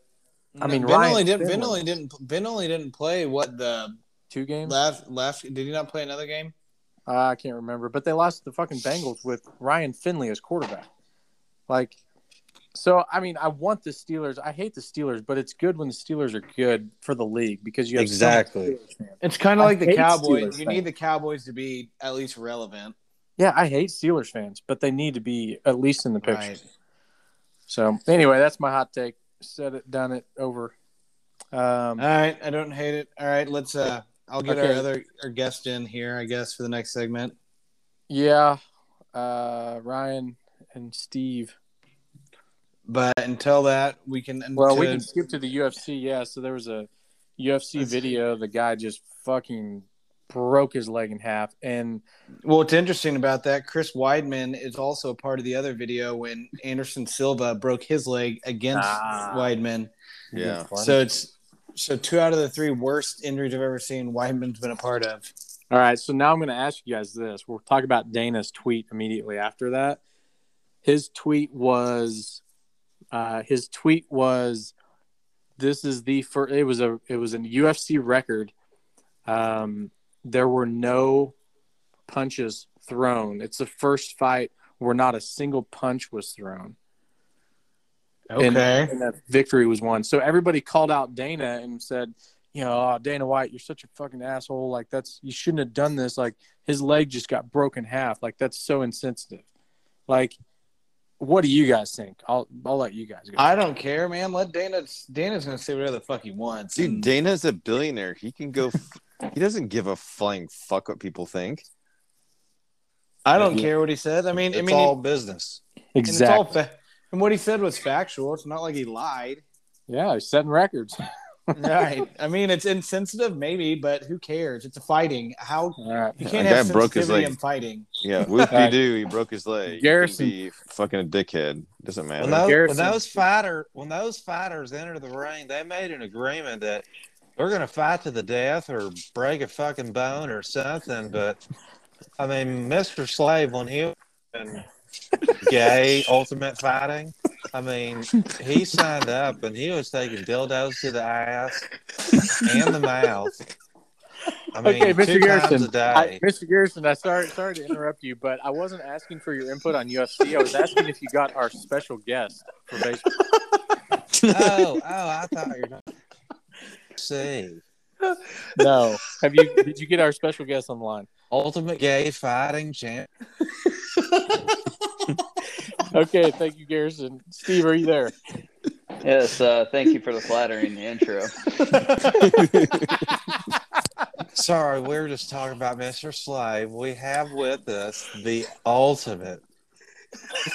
I mean, Ben Ryan only didn't. Ben Finley. only didn't. Ben only didn't play what the two games. last last. Did he not play another game? I can't remember, but they lost to the fucking Bengals with Ryan Finley as quarterback. Like, So I mean, I want the Steelers. I hate the Steelers, but it's good when the Steelers are good for the league because you have Exactly. Steelers fans. It's kind of I like the Cowboys. Steelers You fans. need the Cowboys to be at least relevant. Yeah, I hate Steelers fans, but they need to be at least in the picture. Right. So anyway, that's my hot take. Said it, done it, over. Um, All right, I don't hate it. All right, let's. uh I'll get Okay. our other our guest in here, I guess, for the next segment. yeah, uh, Ryan and Steve. But until that, we can. Well, we can skip to the UFC. Yeah, so there was a UFC Let's- video. The guy just fucking broke his leg in half, and Well, what's interesting about that, Chris Weidman is also a part of the other video when Anderson Silva broke his leg against Ah. Weidman. Yeah. So it's so two out of the three worst injuries I've ever seen. Weidman's been a part of. All right, so now I'm going to ask you guys this. We'll talk about Dana's tweet immediately after that. His tweet was, uh, his tweet was, this is the first. It was a it was a UFC record. Um, there were no punches thrown. It's the first fight where not a single punch was thrown. And, and that victory was won. So everybody called out Dana and said, you know, oh, Dana White, you're such a fucking asshole. Like that's you shouldn't have done this. Like his leg just got broken half. Like that's so insensitive. Like, what do you guys think? I'll I'll let you guys go. I don't care, man. Let Dana. Dana's gonna say whatever the fuck he wants. Dude, And Dana's a billionaire. He can go. F- he doesn't give a flying fuck what people think. I don't care what he said. I mean, It's I mean, all he- business. and it's all exactly. fa- and what he said was factual. It's not like he lied. yeah, he's setting records. right. I mean, it's insensitive, maybe, but who cares? It's a fighting. How All right. you can't That have guy broke his sensitivity leg. in fighting. Yeah, whoop de doo. He broke his leg. You can Garrison. be fucking a dickhead. Doesn't matter. When those, when those fighter when those fighters enter the ring, they made an agreement that they're gonna fight to the death or break a fucking bone or something. But I mean, Mr. Slave when he was gay ultimate fighting, I mean, he signed up and he was taking dildos to the ass and the mouth. I mean, okay, Mr. Garrison. I, Mr. Garrison, I sorry sorry to interrupt you, but I wasn't asking for your input on UFC. I was asking if you got our special guest for baseball. oh, oh, I thought you were. See, No. Have you did you get our special guest online? ultimate gay fighting champ. Okay, thank you, Garrison. Steve, are you there? Yes, uh, thank you for the flattering intro. Sorry, we were just talking about Mr. Slave. We have with us the ultimate,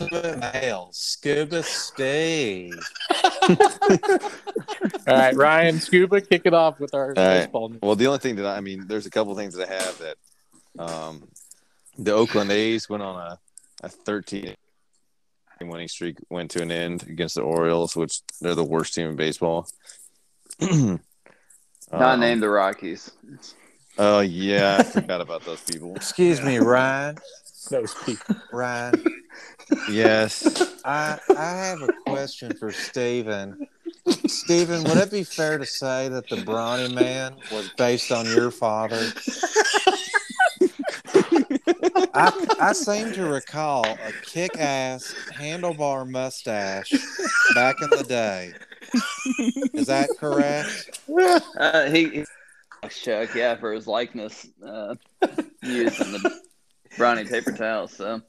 ultimate male, Scuba Steve. All right, Ryan Scuba, kick it off with our right. baseball. news. Well, the only thing that I, I mean, there's a couple things that I have that um, the Oakland A's went on a, a 13 winning streak, went to an end against the Orioles, which they're the worst team in baseball. Not Um, named the Rockies. Oh yeah, I forgot about those people. Excuse me, Ryan. Those people. Ryan, Yes. I I have a question for Steven. Steven, would it be fair to say that the Brawny Man was based on your father? I, I seem to recall a kick ass handlebar mustache back in the day. Is that correct? Uh, he, he Chuck, yeah, for his likeness uh, used in the Brawny paper towels. So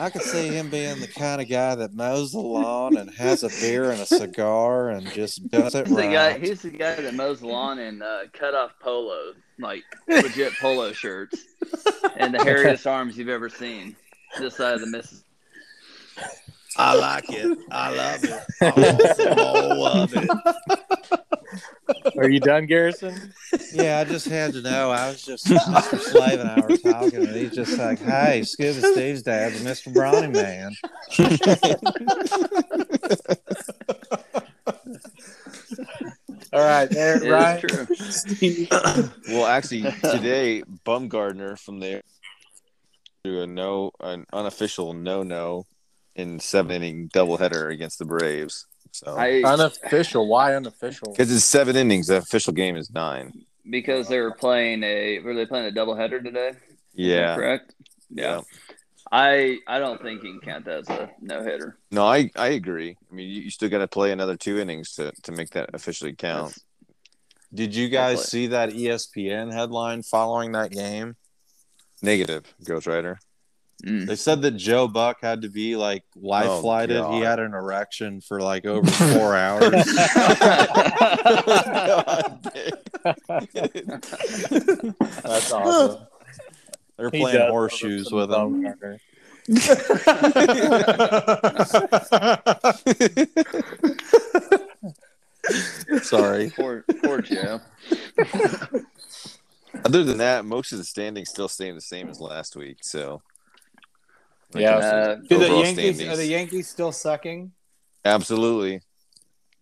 I could see him being the kind of guy that mows the lawn and has a beer and a cigar and just does it he's the guy. right. He's the guy that mows the lawn in uh, cut off polo, like legit polo shirts, and the hairiest arms you've ever seen. This side of the Mississippi. I like it. I love it. I want some it. Are you done, Garrison? Yeah, I just had to know. I was just Mr. Slave and I were talking, and he's just like, "Hey, Scuba Steve's dad's Mr. Brawny Man." All right, there, It Ryan. is true. Steve. Well, actually, today Bumgarner from there threw a no, an unofficial no no in seven inning doubleheader against the Braves. So I Unofficial. Why unofficial? because it's seven innings, the official game is nine. because they were playing a were they playing a doubleheader today? Yeah, correct. Yeah. I I don't think you can count that as a no hitter. No, I, I agree. I mean, you, you still got to play another two innings to, to make that officially count. Did you guys see that ESPN headline following that game? Negative, Ghost Rider. Mm. They said that Joe Buck had to be like life Oh, flighted. he had an erection for like over four hours. That's awesome. They're He playing horseshoes with some him. Sorry. poor poor Joe. Other than that, most of the standings still staying the same as last week. So, when it Yeah. Uh, Do the Yankees standings, are the Yankees still sucking? absolutely.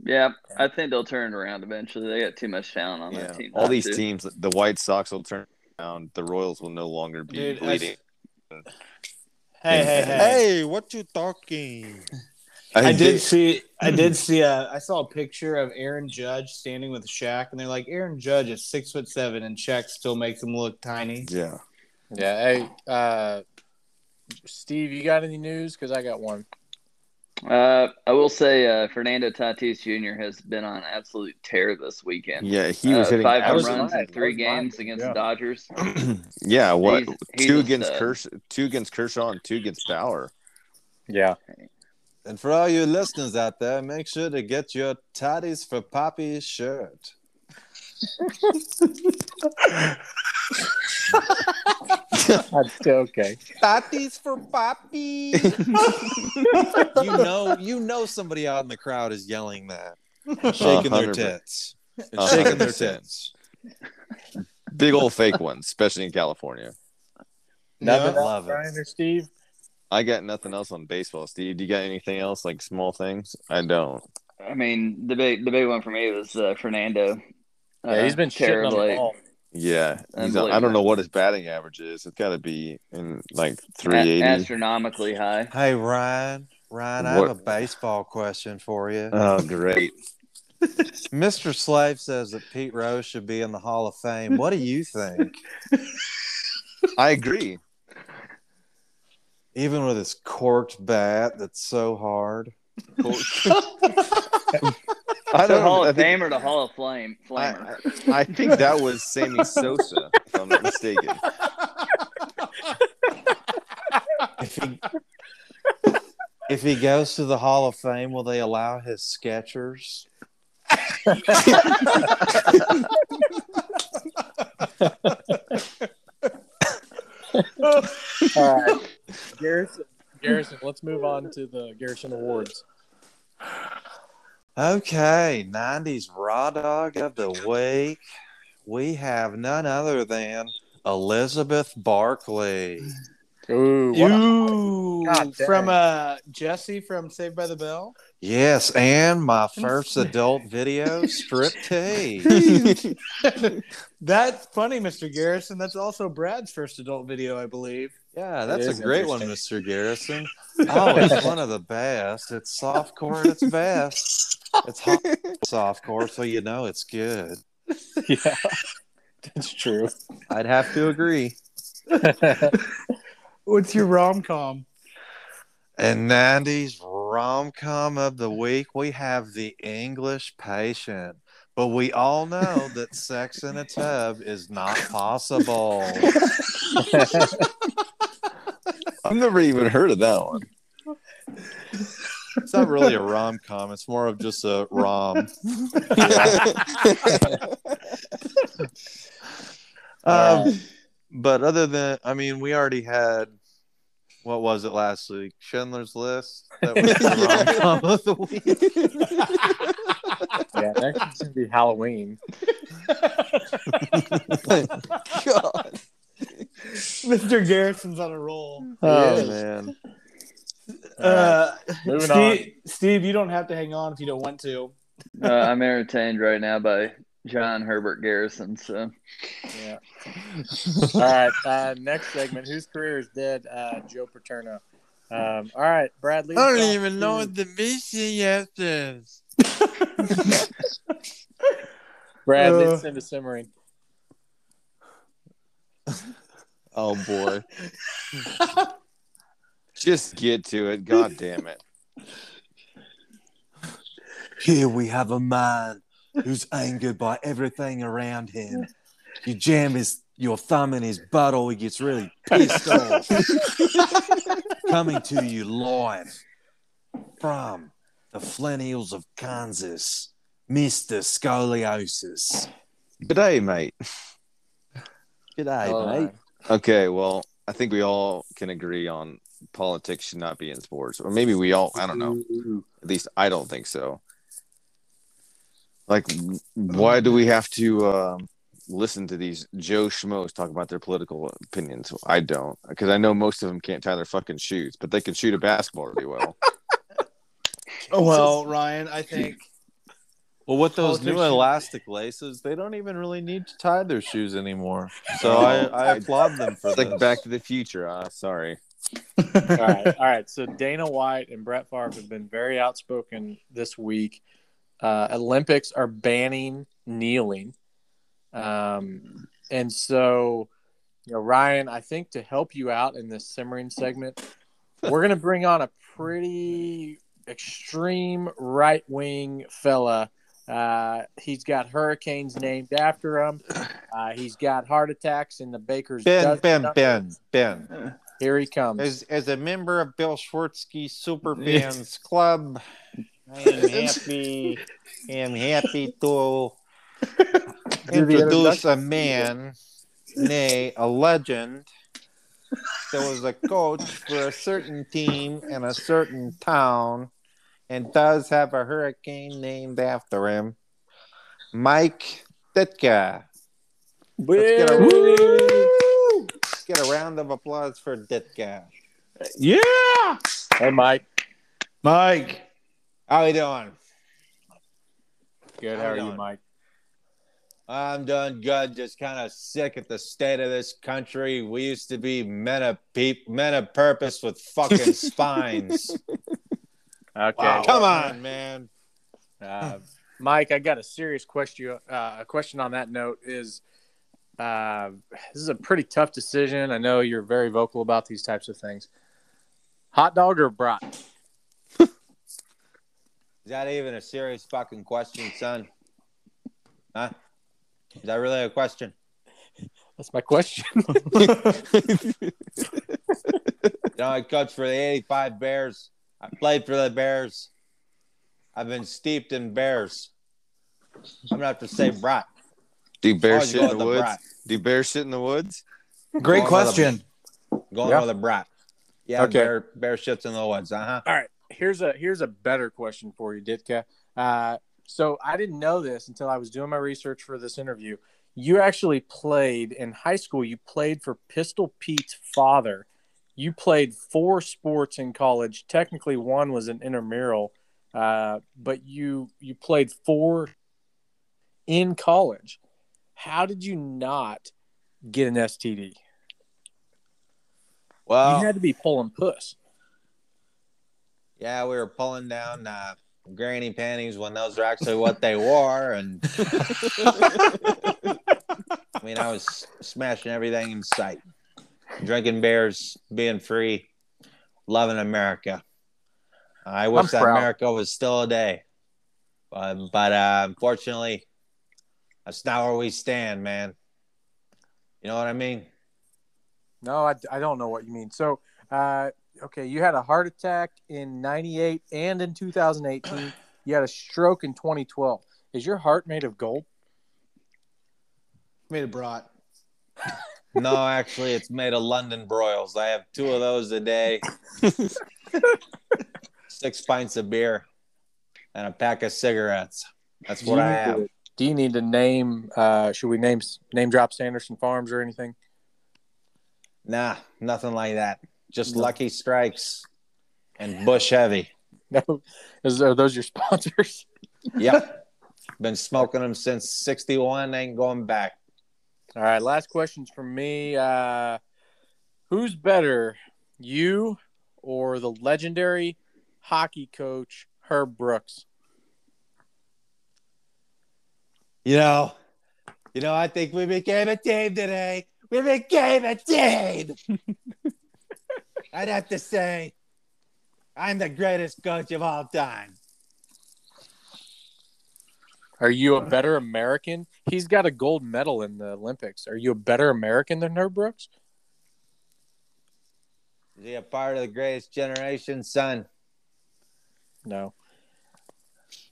Yeah, I think they'll turn it around eventually. They got too much talent on Yeah, that team. all these to. teams, the White Sox will turn around. The Royals will no longer be Dude, I- Hey, hey, hey! Hey, what you talking? I did see. I did see a. I saw a picture of Aaron Judge standing with Shaq, and they're like, Aaron Judge is six foot seven, and Shaq still makes him look tiny. Yeah. Yeah. Hey, uh, Steve, you got any news? Because I got one. Uh, I will say uh, Fernando Tatis Jr. has been on absolute tear this weekend. Yeah, he was Uh, hitting. five home was runs in three That was games against Yeah. the Dodgers. yeah, what He's- he's two against stud. Kersh, two against Kershaw, and two against Bauer. Yeah. And for all you listeners out there, make sure to get your Toddies for Poppy shirt. okay. Toddies for Poppy. you know, you know somebody out in the crowd is yelling that, shaking their 100%. tits, and shaking their percent. tits. Big old fake ones, especially in California. Nothing Yeah. else, Love it. Brian or Steve? I got nothing else on baseball. Steve, do you got anything else like small things? I don't. I mean, the big the big one for me was uh, Fernando. Yeah, he's Uh, been shitting on the terribly. ball. Yeah, he's on- I don't know what his batting average is. It's got to be in like a- 380. astronomically high. Hey Ryan, Ryan, I have a baseball question for you. Oh, great. Mr. Slave says that Pete Rose should be in the Hall of Fame. What do you think? I agree. Even with his corked bat that's so hard. I the don't. Hall I of think, Fame or the Hall of Flame? Flamer. I, I think that was Sammy Sosa, if I'm not mistaken. If he if he goes to the Hall of Fame, will they allow his Skechers? All right. Garrison, Garrison, let's move on to the Garrison Awards. Okay, 90s Raw Dog of the Week. We have none other than Elizabeth Berkley. Ooh, a- Ooh, dang. from uh Jessie from Saved by the Bell. Yes, and my first adult video, striptease. That's funny, Mr. Garrison. That's also Brad's first adult video, I believe. Yeah, that's a great one. Mr. Garrison. Oh, it's one of the best. It's softcore at its best. It's hot softcore, so you know it's good. yeah, that's true. I'd have to agree. What's your rom com? And 90s rom com of the week, we have The English Patient. But we all know that sex in a tub is not possible. I've never even heard of that one. It's not really a rom com, it's more of just a rom. Um, but other than, I mean, we already had, what was it last week? Schindler's List. That was the rom com of the week. Yeah, next is gonna be Halloween. God. Mr. Garrison's on a roll. Oh Yes. man, Uh, Moving Steve, Steve, you don't have to hang on if you don't want to. Uh, I'm entertained right now by John Herbert Garrison. So Yeah. All right. Uh, next segment. Whose career is dead? Uh, Joe Paterno. Um, all right, Bradley. I don't even know what the BCS is. Brad Uh, leads into simmering. Oh boy. Just get to it. God damn it. Here we have a man who's angered by everything around him. You jam his your thumb in his butt, or he gets really pissed off. Coming to you live from the Flint Hills of Kansas, Mr. Scoliosis. G'day, mate. G'day, Oh, mate. Okay, well, I think we all can agree on politics should not be in sports. Or maybe we all, I don't know. At least I don't think so. Like, why do we have to um, listen to these Joe Schmoes talk about their political opinions? I don't, because I know most of them can't tie their fucking shoes, but they can shoot a basketball really well. Well, Ryan, I think Well, with those new Politics- elastic laces, they don't even really need to tie their shoes anymore. So I, I applaud them for It's this. like Back to the Future. Uh, sorry. all right, all right. So Dana White and Brett Favre have been very outspoken this week. Uh, Olympics are banning kneeling, um, and so you know, Ryan, I think to help you out in this simmering segment, we're going to bring on a pretty extreme right wing fella. Uh, he's got hurricanes named after him. Uh, he's got heart attacks in the Baker's Ben, dozen Ben, numbers. Ben, Ben. Here he comes. As, as a member of Bill Swerski Super Fans Club, I am happy. I am happy to introduce a man, nay, a legend, that was a coach for a certain team in a certain town, and does have a hurricane named after him. Mike Ditka. Let's get a, let's get a round of applause for Ditka. Yeah, Hey, Mike. Mike. How you doing? Good. How How are you you, doing? Mike? I'm doing good. Just kind of sick at the state of this country. We used to be men of peop, men of purpose with fucking spines. Okay. Come on, man. Uh, Mike, I got a serious question. Uh, a question on that note is: uh, This is a pretty tough decision. I know you're very vocal about these types of things. Hot dog or brat? Is that even a serious fucking question, son? Huh? Is that really a question? That's my question. You know, I coached for the 85 Bears. I played for the Bears. I've been steeped in Bears. I'm going to have to say brat. Do bears Always shit in the woods? brat. Do bears shit in the woods? Great Going question. Going Yeah. with a brat. Yeah, Okay. bear, bear shits in the woods. Uh huh. All right. Here's a here's a better question for you, Ditka. Uh, so I didn't know this until I was doing my research for this interview. You actually played in high school. You played for Pistol Pete's father. You played four sports in college. Technically, one was an intramural, uh, but you you played four in college. How did you not get an STD? Well, you had to be pulling puss. yeah, we were pulling down uh, granny panties when those are actually what they wore, and I mean, I was smashing everything in sight, drinking beers, being free, loving America. I wish that. America was still a day, but, but uh, unfortunately, that's not where we stand, man. You know what I mean? No, I, I don't know what you mean. So, uh, okay, you had a heart attack in 98 and in 2018. You had a stroke in 2012. Is your heart made of gold? Made of brat. No, actually, it's made of London broils. I have two of those a day, six pints of beer, and a pack of cigarettes. That's what I have. Do you need to name, uh, should we name name drop Sanderson Farms or anything? Nah, nothing like that. Just Lucky Strikes and Busch Heavy. No, is, are those your sponsors? Yep. Been smoking them since 61. Ain't going back. All right, last questions from me. Uh, who's better, you or the legendary hockey coach Herb Brooks? You know, you know, I think we became a team today. We became a team. I'd have to say I'm the greatest coach of all time. Are you a uh, better American? He's got a gold medal in the Olympics. Are you a better American than Herb Brooks? Is he a part of the greatest generation, son? No.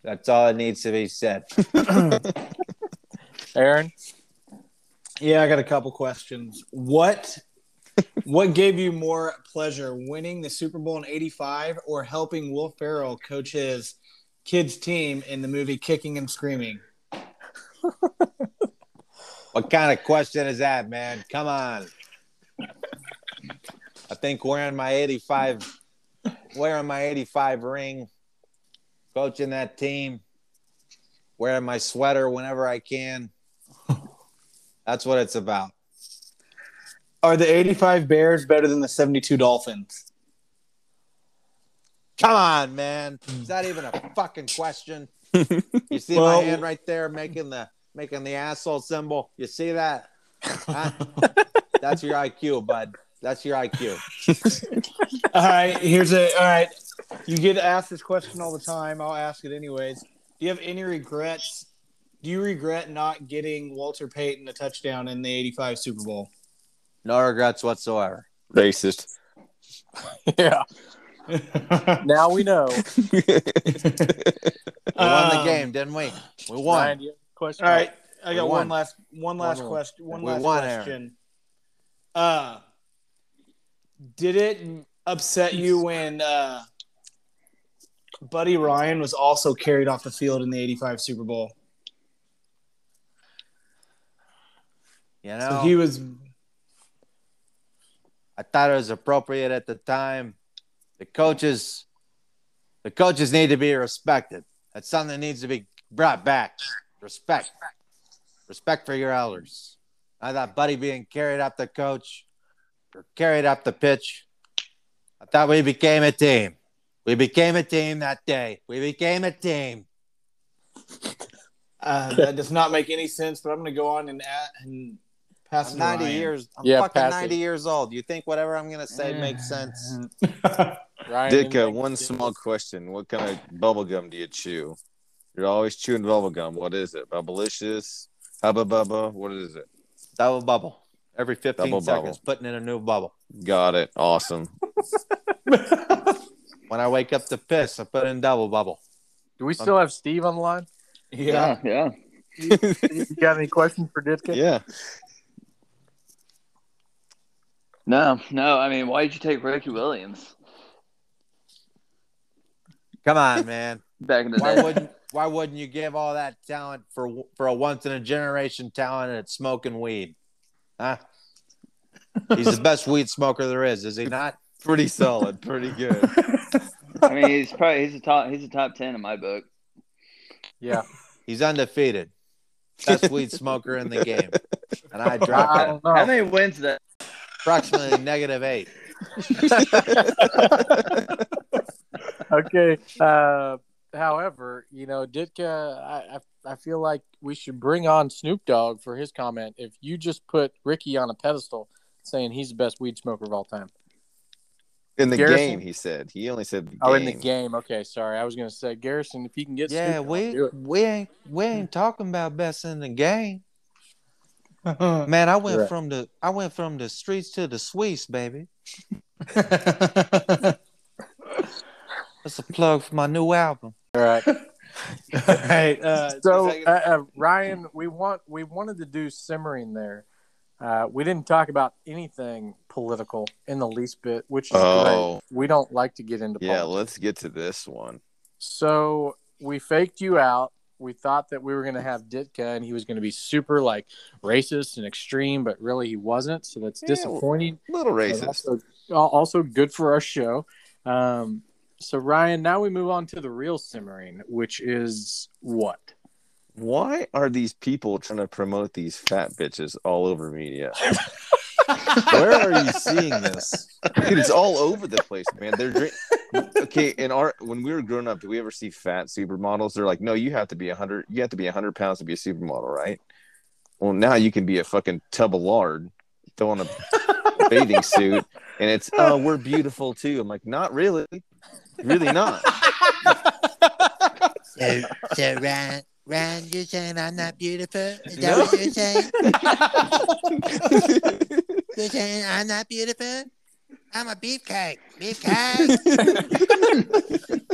That's all that needs to be said. Aaron? Yeah, I got a couple questions. What what gave you more pleasure, winning the Super Bowl in '85 or helping Will Ferrell coach his kids' team in the movie Kicking and Screaming? What kind of question is that, man? Come on. I think wearing my 85 wearing my 85 ring, coaching that team, wearing my sweater whenever I can. That's what it's about. Are the '85 Bears better than the '72 Dolphins? Come on, man. Is that even a fucking question? You see Well- my hand right there making the making the asshole symbol? You see that? Huh? That's your IQ, bud. That's your IQ. All right, here's a. All right, you get asked this question all the time. I'll ask it anyways. Do you have any regrets? Do you regret not getting Walter Payton a touchdown in the '85 Super Bowl? No regrets whatsoever. Racist. Yeah. Now we know. We won the Um, game, didn't we? We won. Ryan, do you have a question? All right, I got one last one last One question. One last won, Aaron. question. Uh, did it upset you when uh, Buddy Ryan was also carried off the field in the '85 Super Bowl? You So know, he was. I thought it was appropriate at the time. The coaches, the coaches need to be respected. That's something that needs to be brought back. Respect, respect for your elders. I thought Buddy being carried up the coach or carried up the pitch. I thought we became a team. We became a team that day. We became a team. Uh, that does not make any sense, but I'm going to go on and add, and pass it I'm 90 Ryan. years. I'm Yeah, fucking 90 it. years old. You think whatever I'm gonna say makes sense? Ryan, Ditka, uh, anything? one small question. What kind of bubble gum do you chew? You're always chewing bubble gum. What is it? Bubblicious? Hubba Bubba? What is it? Double bubble. Every 15 Double seconds, bubble. putting in a new bubble. Got it. Awesome. When I wake up to piss, I put in double bubble. Do we um, still have Steve on the line? yeah. yeah. You got any questions for Ditka? Yeah. No, no. I mean, why did you take Ricky Williams Come on, man. back in the why day? wouldn't Why wouldn't you give all that talent for for a once in a generation talent at smoking weed? Huh? He's the best weed smoker there is, is he not? Pretty solid. Pretty good. I mean, he's probably he's a top he's a top ten in my book. Yeah. He's undefeated. Best weed smoker in the game. And I I dropped it. don't. How many wins that? Approximately negative eight. okay. Uh, however, you know, Ditka, I, I I feel like we should bring on Snoop Dogg for his comment. If you just put Ricky on a pedestal, saying he's the best weed smoker of all time. In the Garrison? game, he said. He only said the Oh, in the game. Okay, sorry. I was gonna say Garrison. If he can get Yeah, Snoop we do it. we ain't we ain't talking about best in the game. Man, I went Right. from the I went from the streets to the suites, baby. That's a plug for my new album. All right. right. Uh, So, uh, uh, Ryan, we want we wanted to do simmering there. Uh, we didn't talk about anything political in the least bit, which is Oh. great. We don't like to get into Yeah, politics. let's get to this one. So we faked you out. We thought that we were going to have Ditka and he was going to be super like racist and extreme, but really he wasn't. So that's Yeah, disappointing. Little racist. Also, also good for our show. Um, so Ryan, now we move on to the real simmering, which is what? Why are these people trying to promote these fat bitches all over media? Where are you seeing this? Dude, it's all over the place, man. They're drink- okay. In our when we were growing up, did we ever see fat supermodels? They're like, no, you have to be a hundred. You have to be a hundred pounds to be a supermodel, right? Well, now you can be a fucking tub of lard, throw on a bathing suit, and it's oh we're beautiful too. I'm like, not really, really not. So, so Ryan, Ryan, you're saying I'm not beautiful? Is that what you're saying? You're saying I'm not beautiful? I'm a beefcake. Beefcake.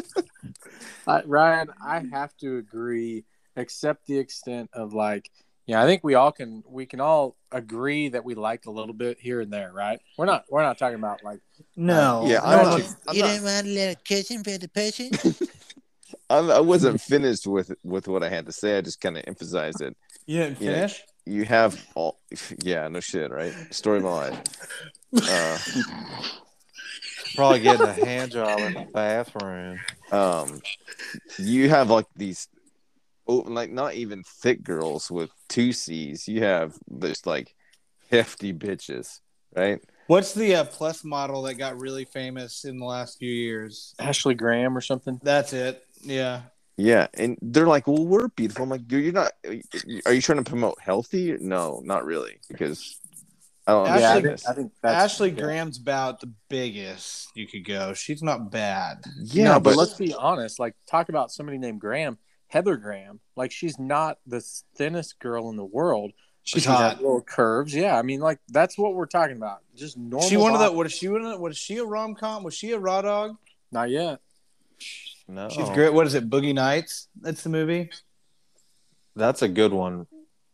Uh, Ryan, I have to agree, except the extent of like, yeah, I think we all can we can all agree that we like a little bit here and there, right? We're not we're not talking about like No. Yeah, no, I'm no. not- I'm you not- didn't want a little cushion for the pushing? I'm, I wasn't finished with with what I had to say. I just kind of emphasized it. You didn't Yeah. finish? You have all, yeah, no shit, right? Story of my life. Uh, Probably getting a hand job in the bathroom. um, you have like these, oh, like not even thick girls with two C's. You have this like hefty bitches, right? What's the uh, plus model that got really famous in the last few years? Ashley Graham or something. That's it. Yeah. Yeah, and they're like, "Well, we're beautiful." I'm like, "Dude, you're not. Are you trying to promote healthy? No, not really, because I don't Ashley- yeah, I think. I think Ashley yeah. Graham's about the biggest you could go. She's not bad. Yeah, no, but, but, let's be honest. Like, talk about somebody named Graham, Heather Graham. Like, she's not the thinnest girl in the world. She's She's hot. little curves. Yeah, I mean, like that's what we're talking about. Just normal. She one of the what is she one of the, was she a rom com? Was she a raw dog? Not yet. No, She's great. What is it? Boogie Nights? That's the movie. That's a good one.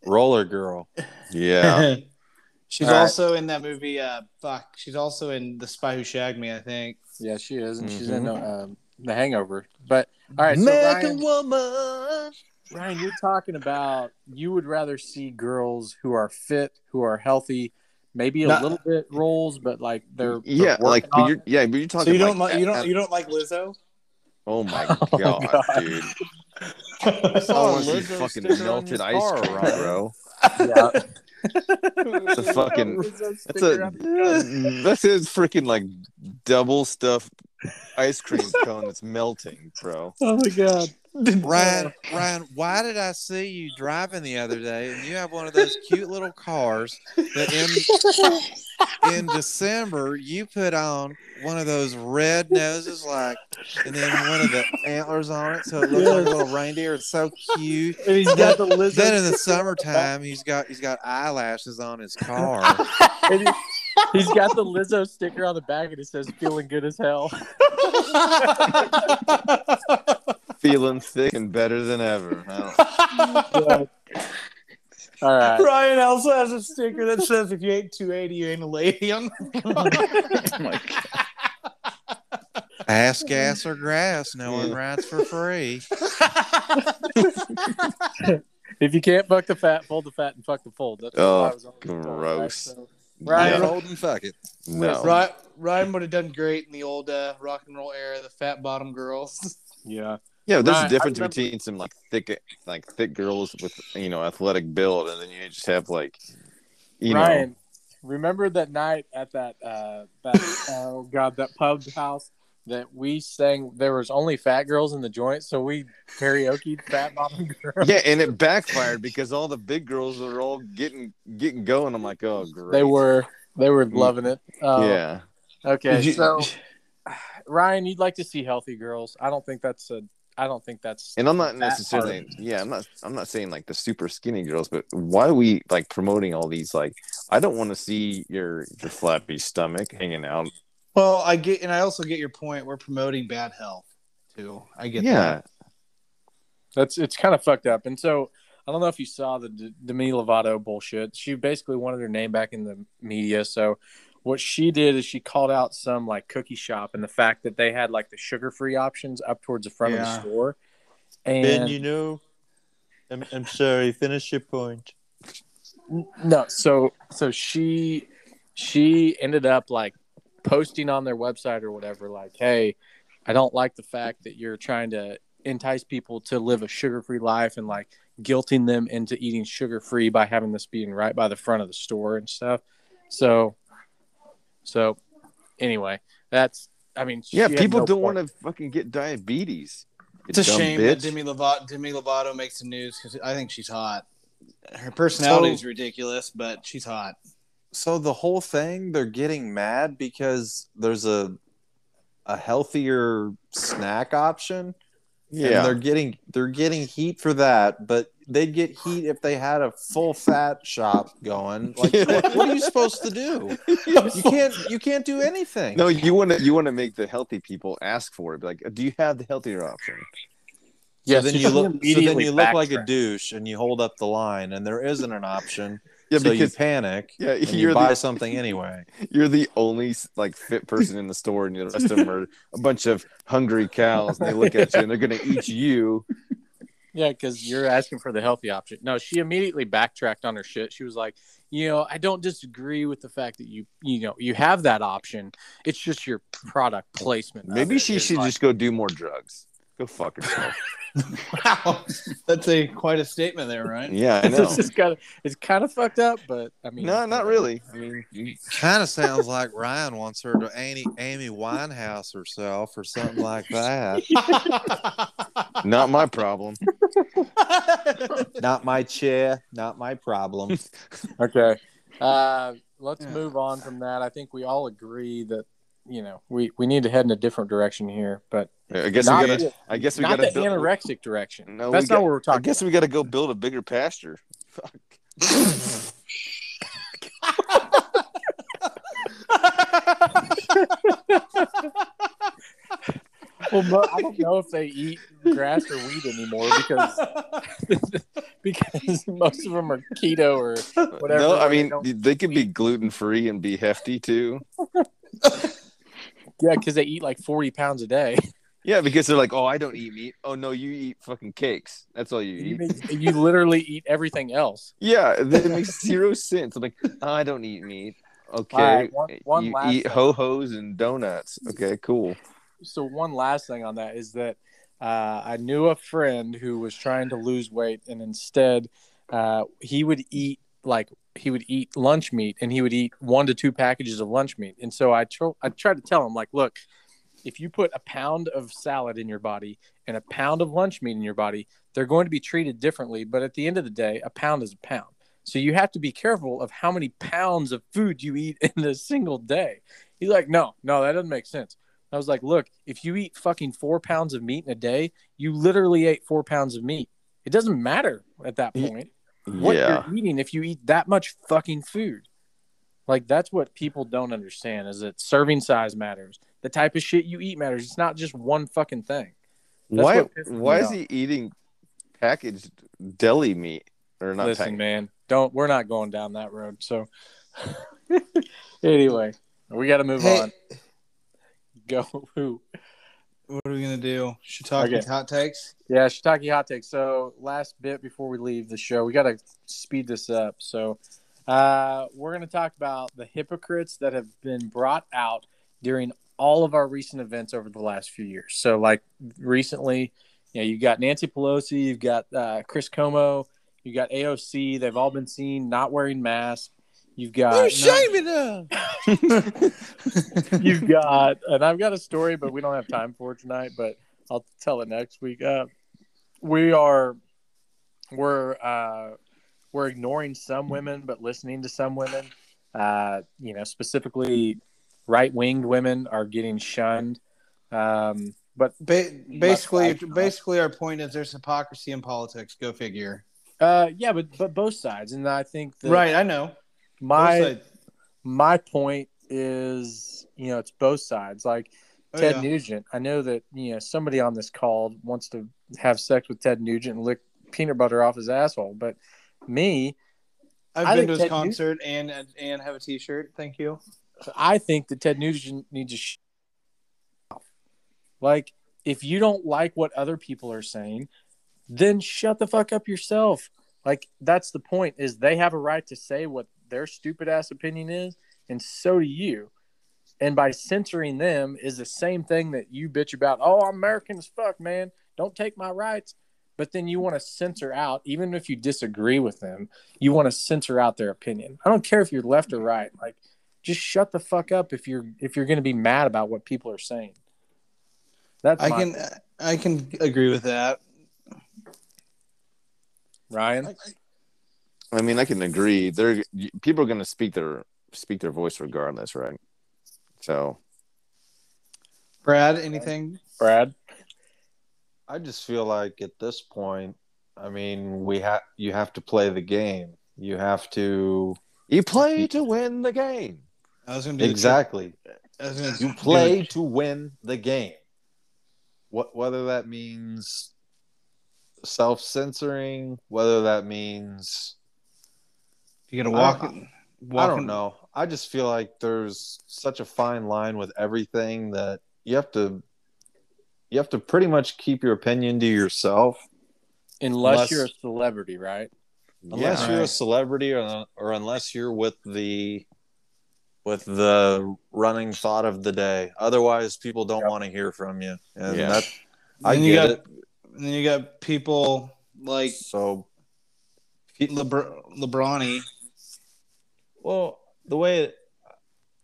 Roller Girl. yeah, she's All right. also in that movie. Uh, fuck. She's also in The Spy Who Shagged Me. I think. Yeah, she is, and she's Mm-hmm. in um, the Hangover. But all right, so Ryan, woman. Ryan, you're talking about you would rather see girls who are fit, who are healthy, maybe a Not- little bit rolls, but like they're, they're Yeah, like but you're, it. yeah, but you're talking. So you don't like, like you don't at- you don't like Lizzo? Oh my Oh, god, God. dude! I I saw want to see Lizzo fucking melted ice car, cream, Ryan. bro. Yeah. It's a fucking. That's a that's his freaking like double stuffed ice cream cone that's melting, bro. Oh my god. Ryan, Ryan, why did I see you driving the other day and you have one of those cute little cars that in in December you put on one of those red noses like and then one of the antlers on it so it looks like a little reindeer. It's so cute. And he's got the Lizzo. Then in the summertime he's got he's got eyelashes on his car. and he, he's got the Lizzo sticker on the back, and it says "feeling good as hell." Feeling thick and better than ever. All right. Ryan also has a sticker that says, "If you ain't 280, you ain't a lady." On Ass, gas, or grass. No one rides for free. If you can't fuck the fat, fold the fat, and fuck the fold. That's what Oh, I was always told, right? gross. So, Ryan, Yeah. Hold and fuck it. No. Ryan, Ryan would have done great in the old uh, rock and roll era, the fat bottom girls. yeah. Yeah, there's Ryan, a difference remember- between some like thick, like thick girls with you know athletic build, and then you just have like, you Ryan, remember that night at that uh that oh god that pub house that we sang there was only fat girls in the joint, so we karaoke fat bottom girls. Yeah, and it backfired because all the big girls are all getting getting going. I'm like, oh great. They were they were loving it. Um, yeah. Okay, you- so Ryan, you'd like to see healthy girls. I don't think that's a. I don't think that's. And I'm not that necessarily, yeah, I'm not, I'm not saying like the super skinny girls, but why are we like promoting all these? Like, I don't want to see your your flappy stomach hanging out. Well, I get, and I also get your point. We're promoting bad health too. I get Yeah, that. That's it's kind of fucked up. And so I don't know if you saw the D- Demi Lovato bullshit. She basically wanted her name back in the media. So what she did is she called out some like cookie shop and the fact that they had like the sugar free options up towards the front of the store. And Ben, you know, I'm, I'm sorry. Finish your point. No, so so she she ended up like posting on their website or whatever, like, hey, I don't like the fact that you're trying to entice people to live a sugar free life and like guilting them into eating sugar free by having this being right by the front of the store and stuff. So so anyway, that's I mean yeah. People no don't want to fucking get diabetes. It's a shame bitch. that Demi Lovato, Demi Lovato makes the news because I think she's hot. Her personality So- is ridiculous, but she's hot. so the whole thing they're getting mad because there's a a healthier snack option. Yeah. And they're getting they're getting heat for that, but they'd get heat if they had a full fat shop going. Like what, what are you supposed to do? You can't you can't do anything. No, you want to you want to make the healthy people ask for it. Be like, do you have the healthier option? So Yeah, then so you look so then you look like a douche and you hold up the line and there isn't an option. Yeah, so because you panic yeah, and you you're buy the something anyway. you're the only like fit person in the store, and the rest of them are a bunch of hungry cows. And they look at you and they're gonna eat you. Yeah, because you're asking for the healthy option. No, she immediately backtracked on her shit. She was like, you know, I don't disagree with the fact that you, you know, you have that option. It's just your product placement. Maybe she should like- just go do more drugs. Go fuck herself. Wow, that's a quite a statement there, right? yeah, I know. It's just kind of, it's kind of fucked up, but I mean, No, not really. I mean, Kind of sounds like Ryan wants her to Amy, Amy Winehouse herself or something like that. not my problem. Not my chair, not my problem. Okay. Uh, let's Yeah. move on from that. I think we all agree that you know we we need to head in a different direction here, but I guess not, we gotta. the- I guess we not gotta the build. anorexic direction. No, That's not got- what we're talking. I guess we gotta go build a bigger pasture. Fuck. Well, I don't know if they eat grass or wheat anymore because because most of them are keto or whatever. no, I or they mean they could be gluten free and be hefty too. yeah, because they eat like forty pounds a day. Yeah, because they're like, oh, I don't eat meat. Oh no, you eat fucking cakes. That's all you You, eat. you literally eat everything else. Yeah, that makes zero sense. I'm like, oh, I don't eat meat. Okay, right, one- one you last eat ho hos and donuts. Okay, cool. So one last thing on that is that uh, I knew a friend who was trying to lose weight, and instead uh, he would eat like he would eat lunch meat, and he would eat one to two packages of lunch meat. And so I tr- I tried to tell him like, look, if you put a pound of salad in your body and a pound of lunch meat in your body, they're going to be treated differently. But at the end of the day, a pound is a pound. So you have to be careful of how many pounds of food you eat in a single day. He's like, no, no, that doesn't make sense. I was like, look, if you eat fucking four pounds of meat in a day, you literally ate four pounds of meat. It doesn't matter at that point what yeah, you're eating if you eat that much fucking food. Like that's what people don't understand is that serving size matters. The type of shit you eat matters. It's not just one fucking thing. That's why? what pisses me Why is off. he eating packaged deli meat or not? Listen, packaged? man, don't we're not going down that road. So anyway, we got to move Hey. on. Go who? What are we gonna do? Shiitake Okay. hot takes. Yeah, shiitake hot takes. So last bit before we leave the show, we got to speed this up. So uh, we're going to talk about the hypocrites that have been brought out during all of our recent events over the last few years. So like recently, you know, you've got Nancy Pelosi, you've got uh, Chris Cuomo, you've got AOC. They've all been seen not wearing masks. You've got shaming us. you've got, and I've got a story, but we don't have time for it tonight. But I'll tell it next week. Uh, we are, we're, uh, we're ignoring some women, but listening to some women. Uh, you know, specifically, right-winged women are getting shunned. Um, but Ba- basically, basically, our point is there's hypocrisy in politics. Go figure. uh, yeah, but but both sides, and I think that Right, I know. my my point is, you know, it's both sides. Like Oh, Ted yeah. Nugent. I know that you know somebody on this call wants to have sex with Ted Nugent and lick peanut butter off his asshole, but me, I've I been to his Ted Nugent- concert and and have a T-shirt. Thank you. I think that Ted Nugent needs to. Sh- like, if you don't like what other people are saying, then shut the fuck up yourself. Like, that's the point. Is they have a right to say what their stupid ass opinion is, and so do you. And by censoring them is the same thing that you bitch about. Oh, I'm American as fuck, man. Don't take my rights. But then you want to censor out, even if you disagree with them, you want to censor out their opinion. I don't care if you're left or right. Like, just shut the fuck up if you're if you're going to be mad about what people are saying. That's I my can point. I can agree with that. Ryan. I mean, I can agree. They're people are going to speak their speak their voice regardless, right? So Brad, anything? Brad. I just feel like at this point, I mean, we have you have to play the game. You have to you play to win the game. I was gonna do exactly. I was gonna You do play it. to win the game. What whether that means self censoring, whether that means You gotta I walk. don't- it- I don't in- know. I just feel like there's such a fine line with everything that you have to you have to pretty much keep your opinion to yourself Unless, Unless- you're a celebrity, right? unless Yeah. you're a celebrity or or unless you're with the with the running thought of the day. Otherwise, people don't want to hear from you, and Yeah. that I Then you get got, it. Then you got people like So Lebr- Lebroni. Well, the way it,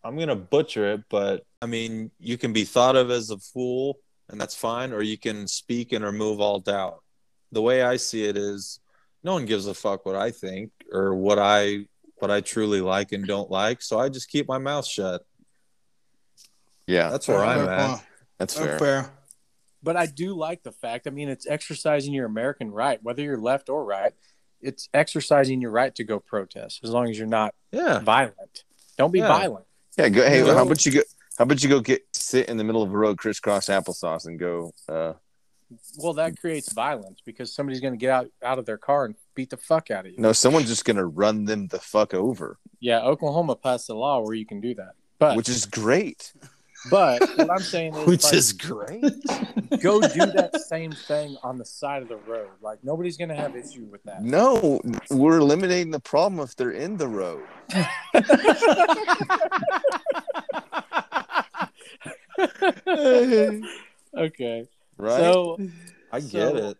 I'm gonna butcher it, but I mean, you can be thought of as a fool, and that's fine, or you can speak and remove all doubt. The way I see it is, no one gives a fuck what I think or what I what I truly like and don't like, so I just keep my mouth shut. Yeah, That's where I'm at. point. that's fair. fair. But I do like the fact. I mean, it's exercising your American right, whether you're left or right. It's exercising your right to go protest, as long as you're not Yeah, violent. Don't be Yeah. violent. Yeah, go. Hey, You know? how about you go? How about you go get sit in the middle of the road, crisscross applesauce, and go? Uh, Well, that creates violence because somebody's going to get out out of their car and beat the fuck out of you. no, someone's just gonna run them the fuck over, Yeah, Oklahoma passed a law where you can do that. But which is great. but what I'm saying is, which like, is great. go do that same thing on the side of the road. Like nobody's going to have issue with that. No, we're eliminating the problem if they're in the road. Okay. Right? So I get So- it.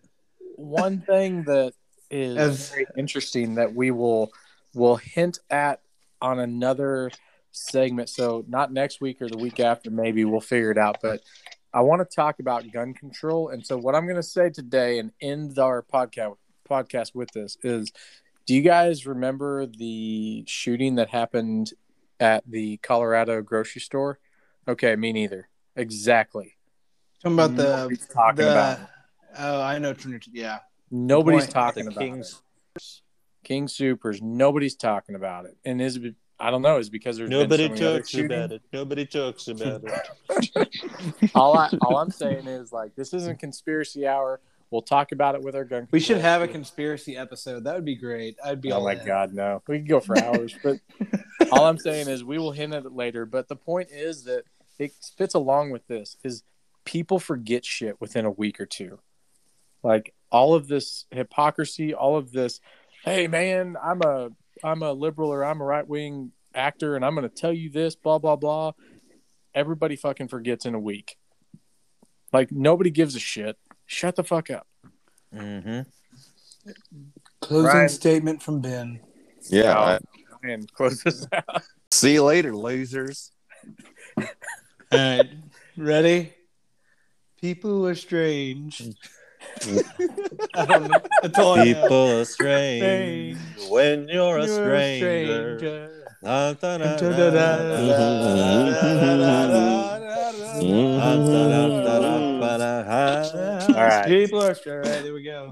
one thing that is As- very interesting that we will will hint at on another segment. So not next week or the week after, maybe we'll figure it out. But I want to talk about gun control. And so what I'm going to say today and end our podcast podcast with this is: Do you guys remember the shooting that happened at the Colorado grocery store? Okay, me neither. Exactly. Talking about the talking the- about. Oh, I know. Trinity. Yeah. Nobody's point. talking about Kings. it. King Supers. Nobody's talking about it, and is it- I don't know. Is because there's Nobody been so many other talks about it. Nobody talks about it. All I all I'm saying is like this isn't conspiracy hour. We'll talk about it with our gun. We should have a conspiracy episode. That would be great. I'd be. Oh all my in. god, no. We could go for hours, but all I'm saying is we will hint at it later. But the point is that it fits along with this is people forget shit within a week or two. Like all of this hypocrisy, all of this, hey man, I'm a I'm a liberal or I'm a right wing actor and I'm gonna tell you this, blah blah blah. Everybody fucking forgets in a week. Like nobody gives a shit. Shut the fuck up. Mm-hmm. Closing Ryan. statement from Ben. yeah. Oh. I- And close this out. see you later, losers. All right. Ready? People are strange. I don't know. That's all I know. People are strange when you're a You're stranger. Da, da, da, da, Da, da, da, da, da, da, Mhm. da, da, da, da, da, da, da, da. All right. People are strange. All right, there we go.